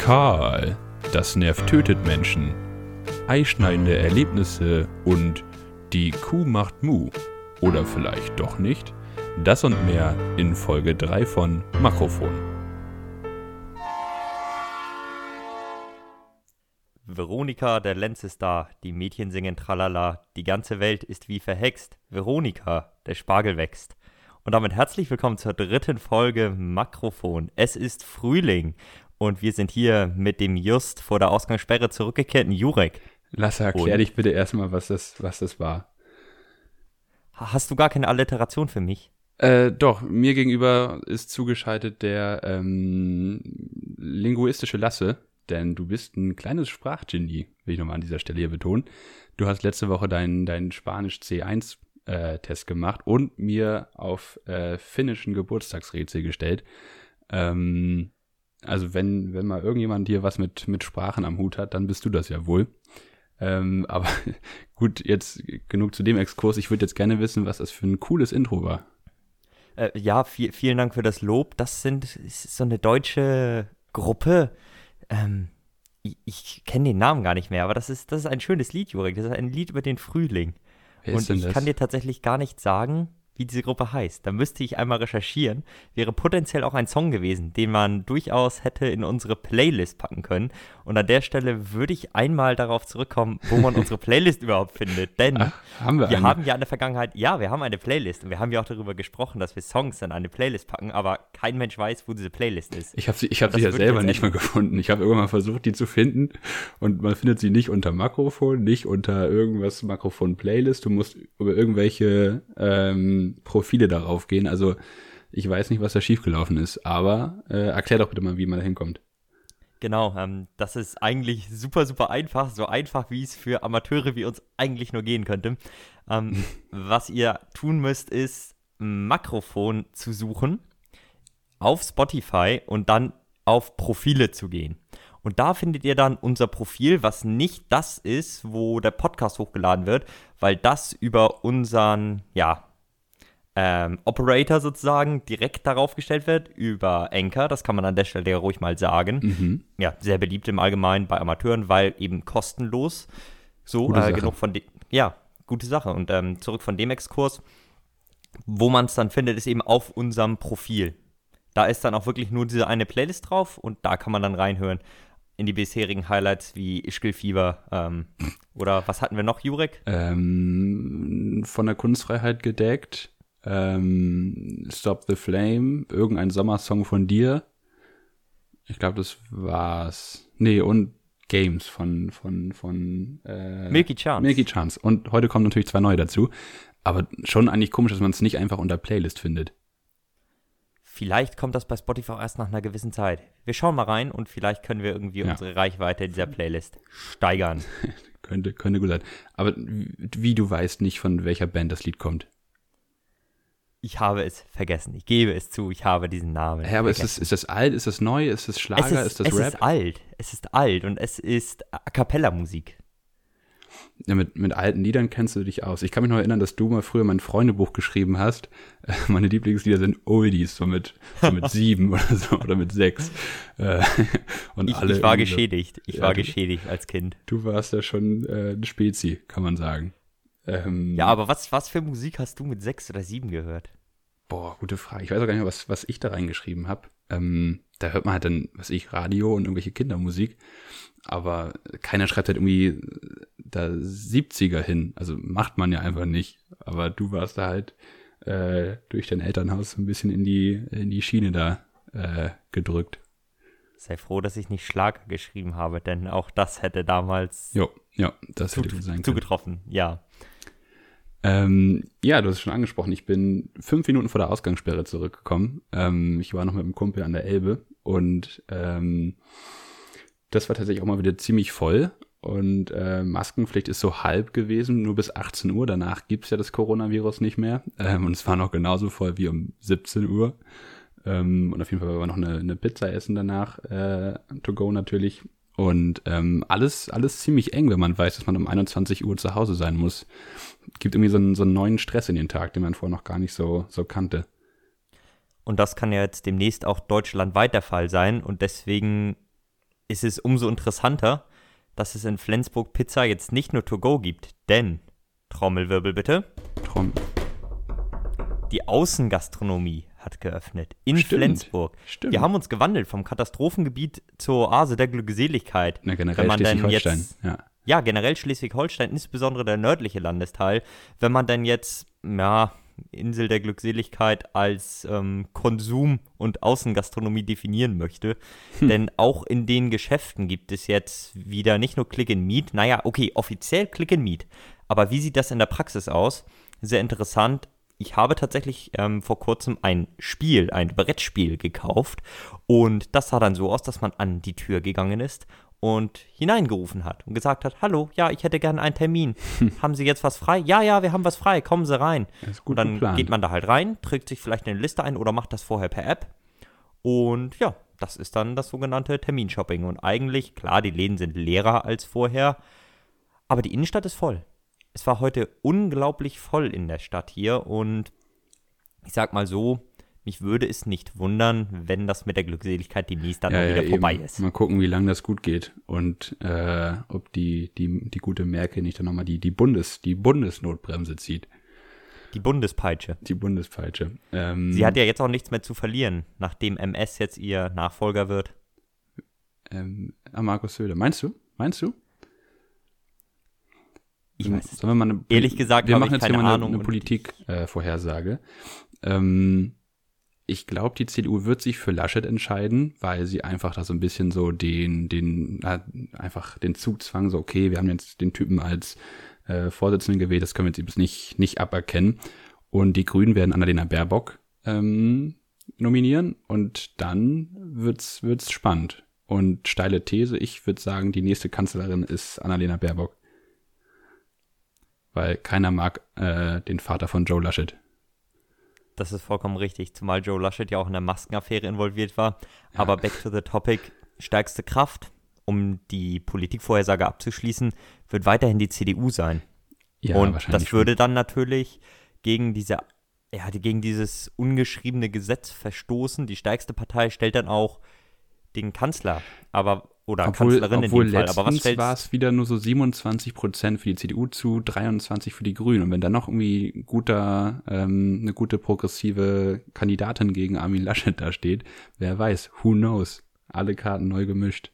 Karl, das Nerv tötet Menschen, eischneidende Erlebnisse und die Kuh macht Mu. Oder vielleicht doch nicht. Das und mehr in Folge 3 von Makrofon. Veronika, der Lenz ist da, die Mädchen singen Tralala, die ganze Welt ist wie verhext. Veronika, der Spargel wächst. Und damit herzlich willkommen zur dritten Folge Makrofon. Es ist Frühling und wir sind hier mit dem just vor der Ausgangssperre zurückgekehrten Jurek. Lasse, erklär und dich bitte erstmal, was das, was das war. Hast du gar keine Alliteration für mich? Äh, doch, mir gegenüber ist zugeschaltet der ähm, linguistische Lasse, denn du bist ein kleines Sprachgenie, will ich nochmal an dieser Stelle hier betonen. Du hast letzte Woche deinen dein Spanisch C1 äh, gemacht und mir auf äh, finnischen Geburtstagsrätsel gestellt. Ähm, also wenn, wenn mal irgendjemand hier was mit, mit Sprachen am Hut hat, dann bist du das ja wohl. Ähm, aber gut, jetzt genug zu dem Exkurs. Ich würde jetzt gerne wissen, was das für ein cooles Intro war. Äh, ja, viel, vielen Dank für das Lob. Das sind ist so eine deutsche Gruppe. Ähm, ich, ich kenne den Namen gar nicht mehr, aber das ist, das ist ein schönes Lied, Jurek. Das ist ein Lied über den Frühling. Wer Und ich das? kann dir tatsächlich gar nicht sagen, wie diese Gruppe heißt. Da müsste ich einmal recherchieren. Wäre potenziell auch ein Song gewesen, den man durchaus hätte in unsere Playlist packen können. Und an der Stelle würde ich einmal darauf zurückkommen, wo man unsere Playlist überhaupt findet. Denn Ach, haben wir, wir eine? haben ja in der Vergangenheit, ja, wir haben eine Playlist. Und wir haben ja auch darüber gesprochen, dass wir Songs in eine Playlist packen. Aber kein Mensch weiß, wo diese Playlist ist. Ich habe sie, ich hab sie ja selber nicht mehr gefunden. Ich habe irgendwann mal versucht, die zu finden. Und man findet sie nicht unter Makrofon, nicht unter irgendwas Makrofon-Playlist. Du musst über irgendwelche ähm, Profile darauf gehen. Also ich weiß nicht, was da schiefgelaufen ist, aber äh, erklär doch bitte mal, wie man da hinkommt. Genau, ähm, das ist eigentlich super, super einfach, so einfach, wie es für Amateure wie uns eigentlich nur gehen könnte. Ähm, was ihr tun müsst, ist Makrofon zu suchen auf Spotify und dann auf Profile zu gehen. Und da findet ihr dann unser Profil, was nicht das ist, wo der Podcast hochgeladen wird, weil das über unseren, ja, ähm, Operator sozusagen direkt darauf gestellt wird über Anchor. Das kann man an der Stelle ja ruhig mal sagen. Mhm. Ja, sehr beliebt im Allgemeinen bei Amateuren, weil eben kostenlos. So, äh, genug von dem. Ja, gute Sache. Und ähm, zurück von dem Exkurs. Wo man es dann findet, ist eben auf unserem Profil. Da ist dann auch wirklich nur diese eine Playlist drauf und da kann man dann reinhören in die bisherigen Highlights wie Ischgelfieber ähm, oder was hatten wir noch, Jurek? Ähm, von der Kunstfreiheit gedeckt ähm, Stop the Flame, irgendein Sommersong von dir. Ich glaube, das war's. Nee, und Games von, von, von äh, Milky Chance. Milky Chance. Und heute kommen natürlich zwei neue dazu. Aber schon eigentlich komisch, dass man es nicht einfach unter Playlist findet. Vielleicht kommt das bei Spotify erst nach einer gewissen Zeit. Wir schauen mal rein und vielleicht können wir irgendwie ja. unsere Reichweite dieser Playlist steigern. könnte, könnte gut sein. Aber wie du weißt nicht, von welcher Band das Lied kommt ich habe es vergessen. Ich gebe es zu, ich habe diesen Namen. Ja, aber ist das, ist das alt? Ist das neu? Ist das Schlager? Ist, ist, das es Rap? Es ist alt. Es ist alt und es ist A Cappella-Musik. Ja, mit, mit alten Liedern kennst du dich aus. Ich kann mich noch erinnern, dass du mal früher mein Freundebuch geschrieben hast. Meine Lieblingslieder sind Oldies, so mit, so mit sieben oder so oder mit sechs. Äh, und ich, alle ich war geschädigt. Ich ja, war geschädigt als Kind. Du warst ja schon äh, eine Spezi, kann man sagen. Ähm, ja, aber was, was für Musik hast du mit sechs oder sieben gehört? Boah, gute Frage. Ich weiß auch gar nicht mehr, was, was ich da reingeschrieben habe. Ähm, da hört man halt dann, was ich, Radio und irgendwelche Kindermusik. Aber keiner schreibt halt irgendwie da 70er hin. Also macht man ja einfach nicht. Aber du warst da halt äh, durch dein Elternhaus ein bisschen in die, in die Schiene da äh, gedrückt. Sei froh, dass ich nicht Schlager geschrieben habe, denn auch das hätte damals jo, ja, das hätte sein können. zugetroffen, ja. Ähm, ja, du hast es schon angesprochen. Ich bin fünf Minuten vor der Ausgangssperre zurückgekommen. Ähm, ich war noch mit einem Kumpel an der Elbe und ähm, das war tatsächlich auch mal wieder ziemlich voll. Und äh, Maskenpflicht ist so halb gewesen, nur bis 18 Uhr. Danach gibt's ja das Coronavirus nicht mehr. Ähm, und es war noch genauso voll wie um 17 Uhr. Ähm, und auf jeden Fall war noch eine, eine Pizza essen danach, äh, to go natürlich. Und ähm, alles, alles ziemlich eng, wenn man weiß, dass man um 21 Uhr zu Hause sein muss. Gibt irgendwie so einen, so einen neuen Stress in den Tag, den man vorher noch gar nicht so, so kannte. Und das kann ja jetzt demnächst auch deutschlandweit der Fall sein. Und deswegen ist es umso interessanter, dass es in Flensburg Pizza jetzt nicht nur To-Go gibt, denn, Trommelwirbel bitte, Traum. die Außengastronomie hat geöffnet in Stimmt. Flensburg. Stimmt. Wir haben uns gewandelt vom Katastrophengebiet zur Oase der Glückseligkeit. Na, Wenn generell man denn jetzt- Ja. Ja, generell Schleswig-Holstein, insbesondere der nördliche Landesteil. Wenn man dann jetzt, ja, Insel der Glückseligkeit als ähm, Konsum- und Außengastronomie definieren möchte. Denn auch in den Geschäften gibt es jetzt wieder nicht nur Click and Meet, naja, okay, offiziell Click and Meet. Aber wie sieht das in der Praxis aus? Sehr interessant. Ich habe tatsächlich ähm, vor kurzem ein Spiel, ein Brettspiel gekauft. Und das sah dann so aus, dass man an die Tür gegangen ist und hineingerufen hat und gesagt hat, hallo, ja, ich hätte gerne einen Termin. haben Sie jetzt was frei? Ja, ja, wir haben was frei, kommen Sie rein. Und dann geplant. geht man da halt rein, trägt sich vielleicht eine Liste ein oder macht das vorher per App. Und ja, das ist dann das sogenannte Terminshopping. Und eigentlich, klar, die Läden sind leerer als vorher, aber die Innenstadt ist voll. Es war heute unglaublich voll in der Stadt hier und ich sag mal so, mich würde es nicht wundern, wenn das mit der Glückseligkeit demnächst dann ja, ja, wieder eben. vorbei ist. Mal gucken, wie lange das gut geht und äh, ob die, die, die gute Merkel nicht dann nochmal die, die, Bundes, die Bundesnotbremse zieht. Die Bundespeitsche. Die Bundespeitsche. Ähm, Sie hat ja jetzt auch nichts mehr zu verlieren, nachdem MS jetzt ihr Nachfolger wird. ähm, ah, Markus Söder. Meinst du? Meinst du? Ich weiß es Sollen wir mal eine, Ehrlich gesagt wir machen jetzt hier keine mal eine, eine Politik-Vorhersage. ähm, ich glaube, die CDU wird sich für Laschet entscheiden, weil sie einfach da so ein bisschen so den, den, na, einfach den Zugzwang, so, okay, wir haben jetzt den Typen als äh, Vorsitzenden gewählt, das können wir jetzt nicht, nicht aberkennen. Und die Grünen werden Annalena Baerbock ähm, nominieren und dann wird's, wird's spannend. Und steile These, ich würde sagen, die nächste Kanzlerin ist Annalena Baerbock. Weil keiner mag äh, den Vater von Joe Laschet. Das ist vollkommen richtig, zumal Joe Laschet ja auch in der Maskenaffäre involviert war. Aber back to the topic, stärkste Kraft, um die Politikvorhersage abzuschließen, wird weiterhin die CDU sein. Ja, und das würde dann natürlich gegen diese, ja, die- gegen dieses ungeschriebene Gesetz verstoßen. Die stärkste Partei stellt dann auch den Kanzler, aber oder Obwohl, Kanzlerin obwohl in dem Fall. Aber was stellt war es wieder nur so 27 Prozent für die CDU zu 23 für die Grünen. Und wenn da noch irgendwie guter, ähm, eine gute progressive Kandidatin gegen Armin Laschet da steht, wer weiß, who knows? Alle Karten neu gemischt.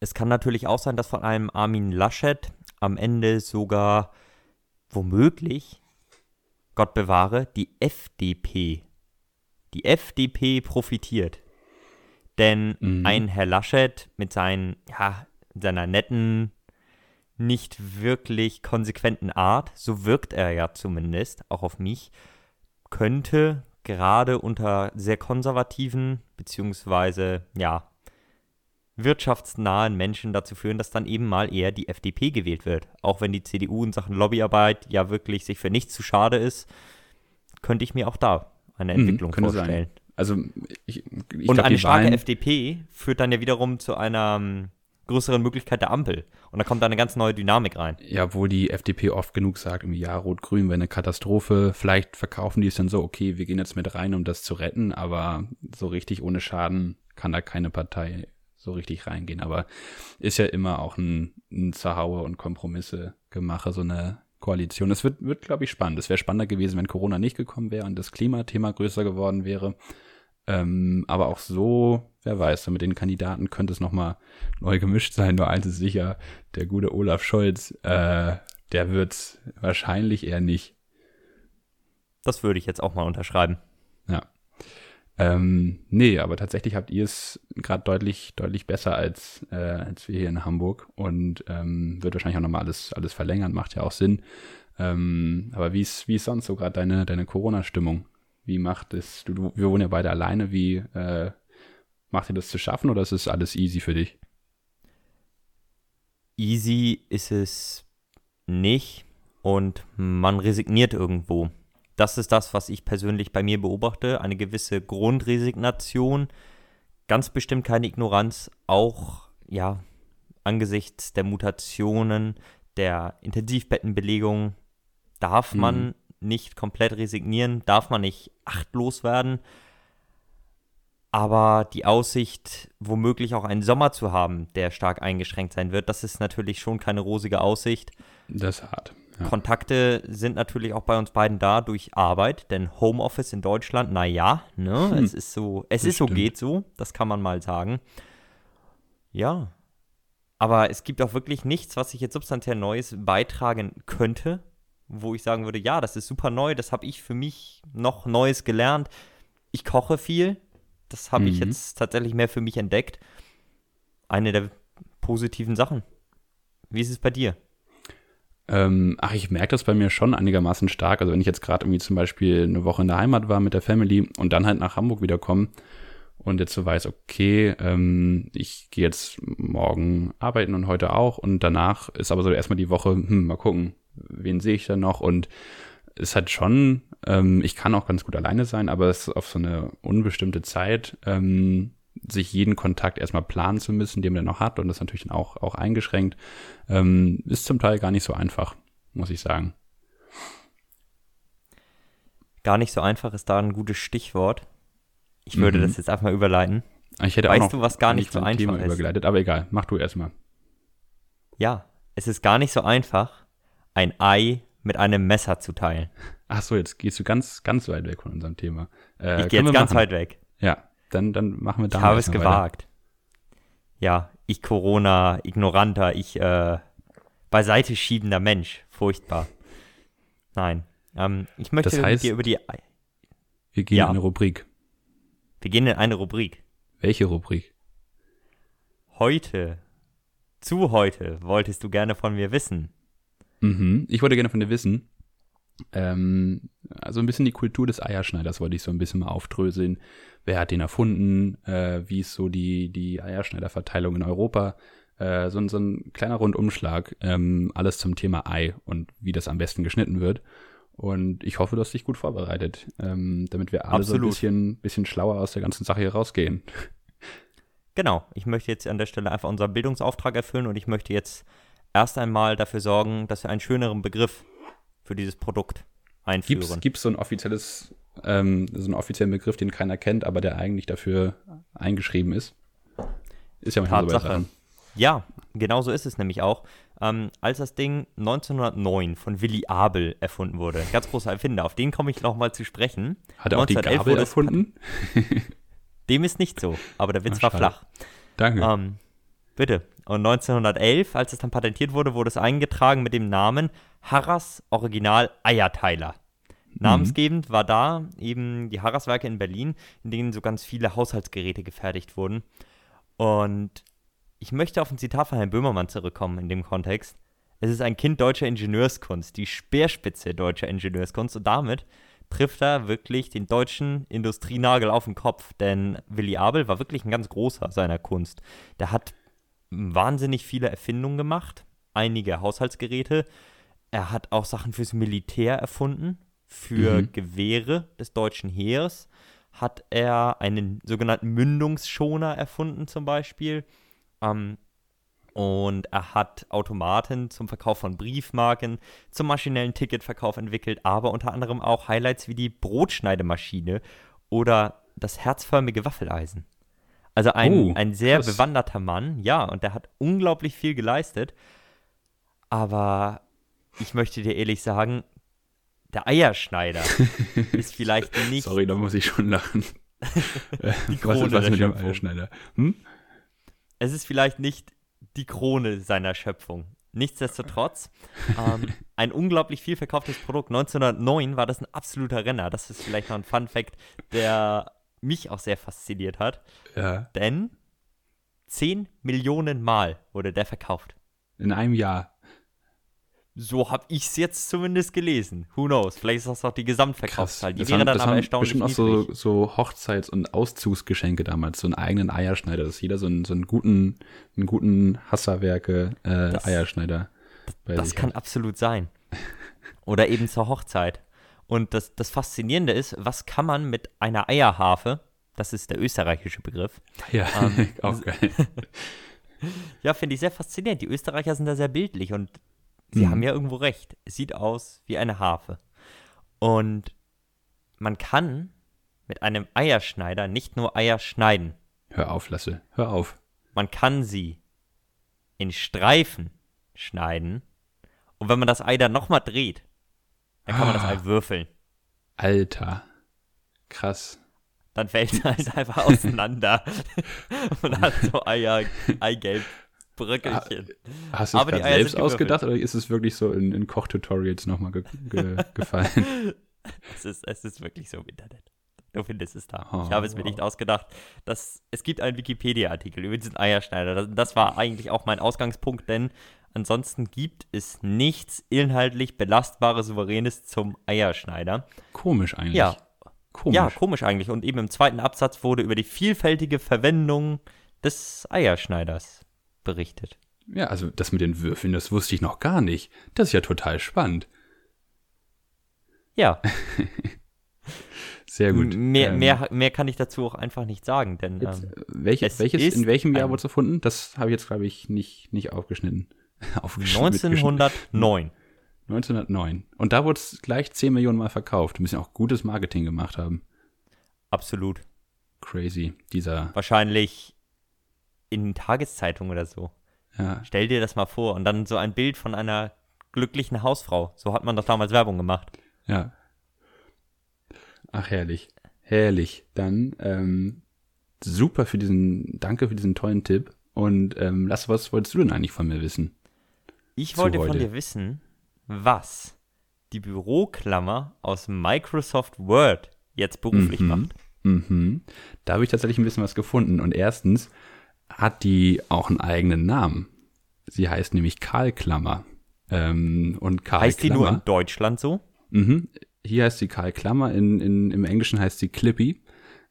Es kann natürlich auch sein, dass von einem Armin Laschet am Ende sogar womöglich, Gott bewahre, die FDP, die FDP profitiert. Denn Mhm. ein Herr Laschet mit seinen, ja, seiner netten, nicht wirklich konsequenten Art, so wirkt er ja zumindest, auch auf mich, könnte gerade unter sehr konservativen, beziehungsweise, ja, wirtschaftsnahen Menschen dazu führen, dass dann eben mal eher die FDP gewählt wird. Auch wenn die CDU in Sachen Lobbyarbeit ja wirklich sich für nichts zu schade ist, könnte ich mir auch da eine Mhm, Entwicklung könnte vorstellen. sein. Also ich, ich Und glaub, eine starke Wahlen, FDP führt dann ja wiederum zu einer ähm, größeren Möglichkeit der Ampel. Und da kommt da eine ganz neue Dynamik rein. Ja, obwohl die FDP oft genug sagt, irgendwie, ja, Rot-Grün wäre eine Katastrophe. Vielleicht verkaufen die es dann so, okay, wir gehen jetzt mit rein, um das zu retten, aber so richtig ohne Schaden kann da keine Partei so richtig reingehen. Aber ist ja immer auch ein, ein Zerhaue und Kompromisse gemache, so eine Koalition. Es wird, wird glaube ich, spannend. Es wäre spannender gewesen, wenn Corona nicht gekommen wäre und das Klimathema größer geworden wäre. Ähm, aber auch so, wer weiß, so mit den Kandidaten könnte es nochmal neu gemischt sein. Nur eins ist sicher, der gute Olaf Scholz, äh, der wird's wahrscheinlich eher nicht. Das würde ich jetzt auch mal unterschreiben. Ja. Ähm, nee, aber tatsächlich habt ihr es gerade deutlich, deutlich besser als, äh, als wir hier in Hamburg und ähm, wird wahrscheinlich auch nochmal alles, alles verlängern, macht ja auch Sinn. Ähm, aber wie ist, wie ist sonst so gerade deine, deine Corona-Stimmung? Wie macht es, du, wir wohnen ja beide alleine, wie äh, macht ihr das zu schaffen oder ist es alles easy für dich? Easy ist es nicht und man resigniert irgendwo. Das ist das, was ich persönlich bei mir beobachte. Eine gewisse Grundresignation, ganz bestimmt keine Ignoranz, auch ja angesichts der Mutationen, der Intensivbettenbelegung darf Mhm. Nicht komplett resignieren, darf man nicht achtlos werden. Aber die Aussicht, womöglich auch einen Sommer zu haben, der stark eingeschränkt sein wird, das ist natürlich schon keine rosige Aussicht. Das ist hart. Ja. Kontakte sind natürlich auch bei uns beiden da durch Arbeit, denn Homeoffice in Deutschland, naja, ne, hm. es ist so, es das ist so, geht so, das kann man mal sagen. Ja. Aber es gibt auch wirklich nichts, was ich jetzt substanziell Neues beitragen könnte, wo ich sagen würde, ja, das ist super neu, das habe ich für mich noch Neues gelernt. Ich koche viel, das habe mhm. ich jetzt tatsächlich mehr für mich entdeckt. Eine der positiven Sachen. Wie ist es bei dir? Ähm, ach, ich merke das bei mir schon einigermaßen stark. Also wenn ich jetzt gerade irgendwie zum Beispiel eine Woche in der Heimat war mit der Family und dann halt nach Hamburg wiederkomme und jetzt so weiß, okay, ähm, ich gehe jetzt morgen arbeiten und heute auch und danach ist aber so erstmal die Woche, hm, mal gucken, wen sehe ich da noch und es hat schon, ähm, ich kann auch ganz gut alleine sein, aber es ist auf so eine unbestimmte Zeit, ähm, sich jeden Kontakt erstmal planen zu müssen, den man dann noch hat und das natürlich dann auch, auch eingeschränkt, ähm, ist zum Teil gar nicht so einfach, muss ich sagen. Gar nicht so einfach ist da ein gutes Stichwort. Ich würde mhm. das jetzt einfach mal überleiten. Ich hätte weißt auch noch du, was gar nicht so einfach Thema ist? übergeleitet, aber egal, mach du erstmal. Ja, es ist gar nicht so einfach, ein Ei mit einem Messer zu teilen. Ach so, jetzt gehst du ganz, ganz weit weg von unserem Thema. Äh, ich gehe jetzt ganz machen. weit weg. Ja, dann, dann machen wir da. Ich habe es gewagt. Weiter. Ja, ich Corona, ignoranter, ich äh, beiseite schiebender Mensch. Furchtbar. Nein. Ähm, ich möchte das heißt, mit dir über die. Wir gehen ja. in eine Rubrik. Wir gehen in eine Rubrik. Welche Rubrik? Heute. Zu heute wolltest du gerne von mir wissen. Mhm. Ich wollte gerne von dir wissen, ähm, also ein bisschen die Kultur des Eierschneiders wollte ich so ein bisschen mal aufdröseln. Wer hat den erfunden? Äh, wie ist so die, die Eierschneiderverteilung in Europa? Äh, so, so ein kleiner Rundumschlag, ähm, alles zum Thema Ei und wie das am besten geschnitten wird. Und ich hoffe, du hast dich gut vorbereitet, ähm, damit wir alle Absolut. so ein bisschen, bisschen schlauer aus der ganzen Sache hier rausgehen. Genau, ich möchte jetzt an der Stelle einfach unseren Bildungsauftrag erfüllen und ich möchte jetzt erst einmal dafür sorgen, dass wir einen schöneren Begriff für dieses Produkt einführen. Gibt es so ein offizielles, ähm, so einen offiziellen Begriff, den keiner kennt, aber der eigentlich dafür eingeschrieben ist? Ist ja manchmal Tatsache. so bei Sachen. Ja, genau so ist es nämlich auch. Ähm, als das Ding 1909 von Willy Abel erfunden wurde, ganz großer Erfinder, auf den komme ich noch mal zu sprechen. Hat er auch die Gabel erfunden? Dem ist nicht so, aber der Witz Ach, war flach. Danke. Ähm, bitte. Und 1911, als es dann patentiert wurde, wurde es eingetragen mit dem Namen Harras Original Eierteiler. Namensgebend war da eben die Harras-Werke in Berlin, in denen so ganz viele Haushaltsgeräte gefertigt wurden. Und ich möchte auf ein Zitat von Herrn Böhmermann zurückkommen in dem Kontext. Es ist ein Kind deutscher Ingenieurskunst, die Speerspitze deutscher Ingenieurskunst. Und damit trifft er wirklich den deutschen Industrienagel auf den Kopf. Denn Willy Abel war wirklich ein ganz großer seiner Kunst. Der hat wahnsinnig viele Erfindungen gemacht, einige Haushaltsgeräte. Er hat auch Sachen fürs Militär erfunden, für mhm. Gewehre des deutschen Heeres hat er einen sogenannten Mündungsschoner erfunden zum Beispiel. Ähm, und er hat Automaten zum Verkauf von Briefmarken, zum maschinellen Ticketverkauf entwickelt, aber unter anderem auch Highlights wie die Brotschneidemaschine oder das herzförmige Waffeleisen. Also ein, oh, ein sehr krass. bewanderter Mann, ja, und der hat unglaublich viel geleistet. Aber ich möchte dir ehrlich sagen, der Eierschneider ist vielleicht nicht. Sorry, da muss ich schon lachen. die Krone was ist was mit dem Eierschneider? Hm? Es ist vielleicht nicht die Krone seiner Schöpfung. Nichtsdestotrotz, ähm, ein unglaublich viel verkauftes Produkt. 1909 war das ein absoluter Renner. Das ist vielleicht noch ein Fun Fact, der mich auch sehr fasziniert hat. Ja. Denn 10 Millionen Mal wurde der verkauft. In einem Jahr. So habe ich es jetzt zumindest gelesen. Who knows? Vielleicht ist das auch die Gesamtverkaufszahl. Die das wäre haben, dann aber erstaunlich bestimmt auch so, so Hochzeits- und Auszugsgeschenke damals. So einen eigenen Eierschneider, dass jeder so einen, so einen guten, einen guten Hasserwerke äh, das, Eierschneider Das, das kann hat. absolut sein. Oder eben zur Hochzeit. Und das, das Faszinierende ist, was kann man mit einer Eierharfe, das ist der österreichische Begriff. Ja, ähm, auch geil. ja, finde ich sehr faszinierend. Die Österreicher sind da sehr bildlich und sie mhm. haben ja irgendwo recht. Es sieht aus wie eine Harfe. Und man kann mit einem Eierschneider nicht nur Eier schneiden. Hör auf, Lasse. Hör auf. Man kann sie in Streifen schneiden. Und wenn man das Ei dann nochmal dreht, dann kann man das Ah. Ei würfeln. Alter. Krass. Dann fällt es halt einfach auseinander. und hat so Eier, Eigelb, Bröckelchen. Hast du es gerade selbst ausgedacht oder ist es wirklich so in, in Kochtutorials nochmal ge ge gefallen? Es ist, es ist wirklich so im Internet. Du findest es da. Oh, ich habe es mir wow. nicht ausgedacht. Das, es gibt einen Wikipedia-Artikel über diesen Eierschneider. Das, das war eigentlich auch mein Ausgangspunkt, denn ansonsten gibt es nichts inhaltlich belastbares, souveränes zum Eierschneider. Komisch eigentlich. Ja, Komisch. ja, komisch eigentlich. Und eben im zweiten Absatz wurde über die vielfältige Verwendung des Eierschneiders berichtet. Ja, also das mit den Würfeln, das wusste ich noch gar nicht. Das ist ja total spannend. Ja, Sehr gut. mehr, Ähm, mehr, mehr kann ich dazu auch einfach nicht sagen, denn Jetzt, ähm, äh, welche, es welches, ist in welchem Jahr wurde es erfunden? Das habe ich jetzt, glaube ich, nicht, nicht aufgeschnitten. Aufgeschnitten, mitgeschnitten. 1909. 1909. Und da wurde es gleich 10 Millionen Mal verkauft. Die müssen auch gutes Marketing gemacht haben. Absolut. Crazy. Dieser, Wahrscheinlich in Tageszeitungen oder so. ja, Stell dir das mal vor. Und dann so ein Bild von einer glücklichen Hausfrau. So hat man doch damals Werbung gemacht. ja. Ach, herrlich. Herrlich. Dann, ähm, super für diesen, danke für diesen tollen Tipp. Und ähm, lass, was wolltest du denn eigentlich von mir wissen? Ich wollte von dir wissen, was die Büroklammer aus Microsoft Word jetzt beruflich Mhm. macht. Mhm. Da habe ich tatsächlich ein bisschen was gefunden. Und erstens hat die auch einen eigenen Namen. Sie heißt nämlich Karl-Klammer. Ähm, und Karl Heißt die Klammer, nur in Deutschland so? Mhm. Hier heißt sie Karl Klammer, in, in, im Englischen heißt sie Clippy.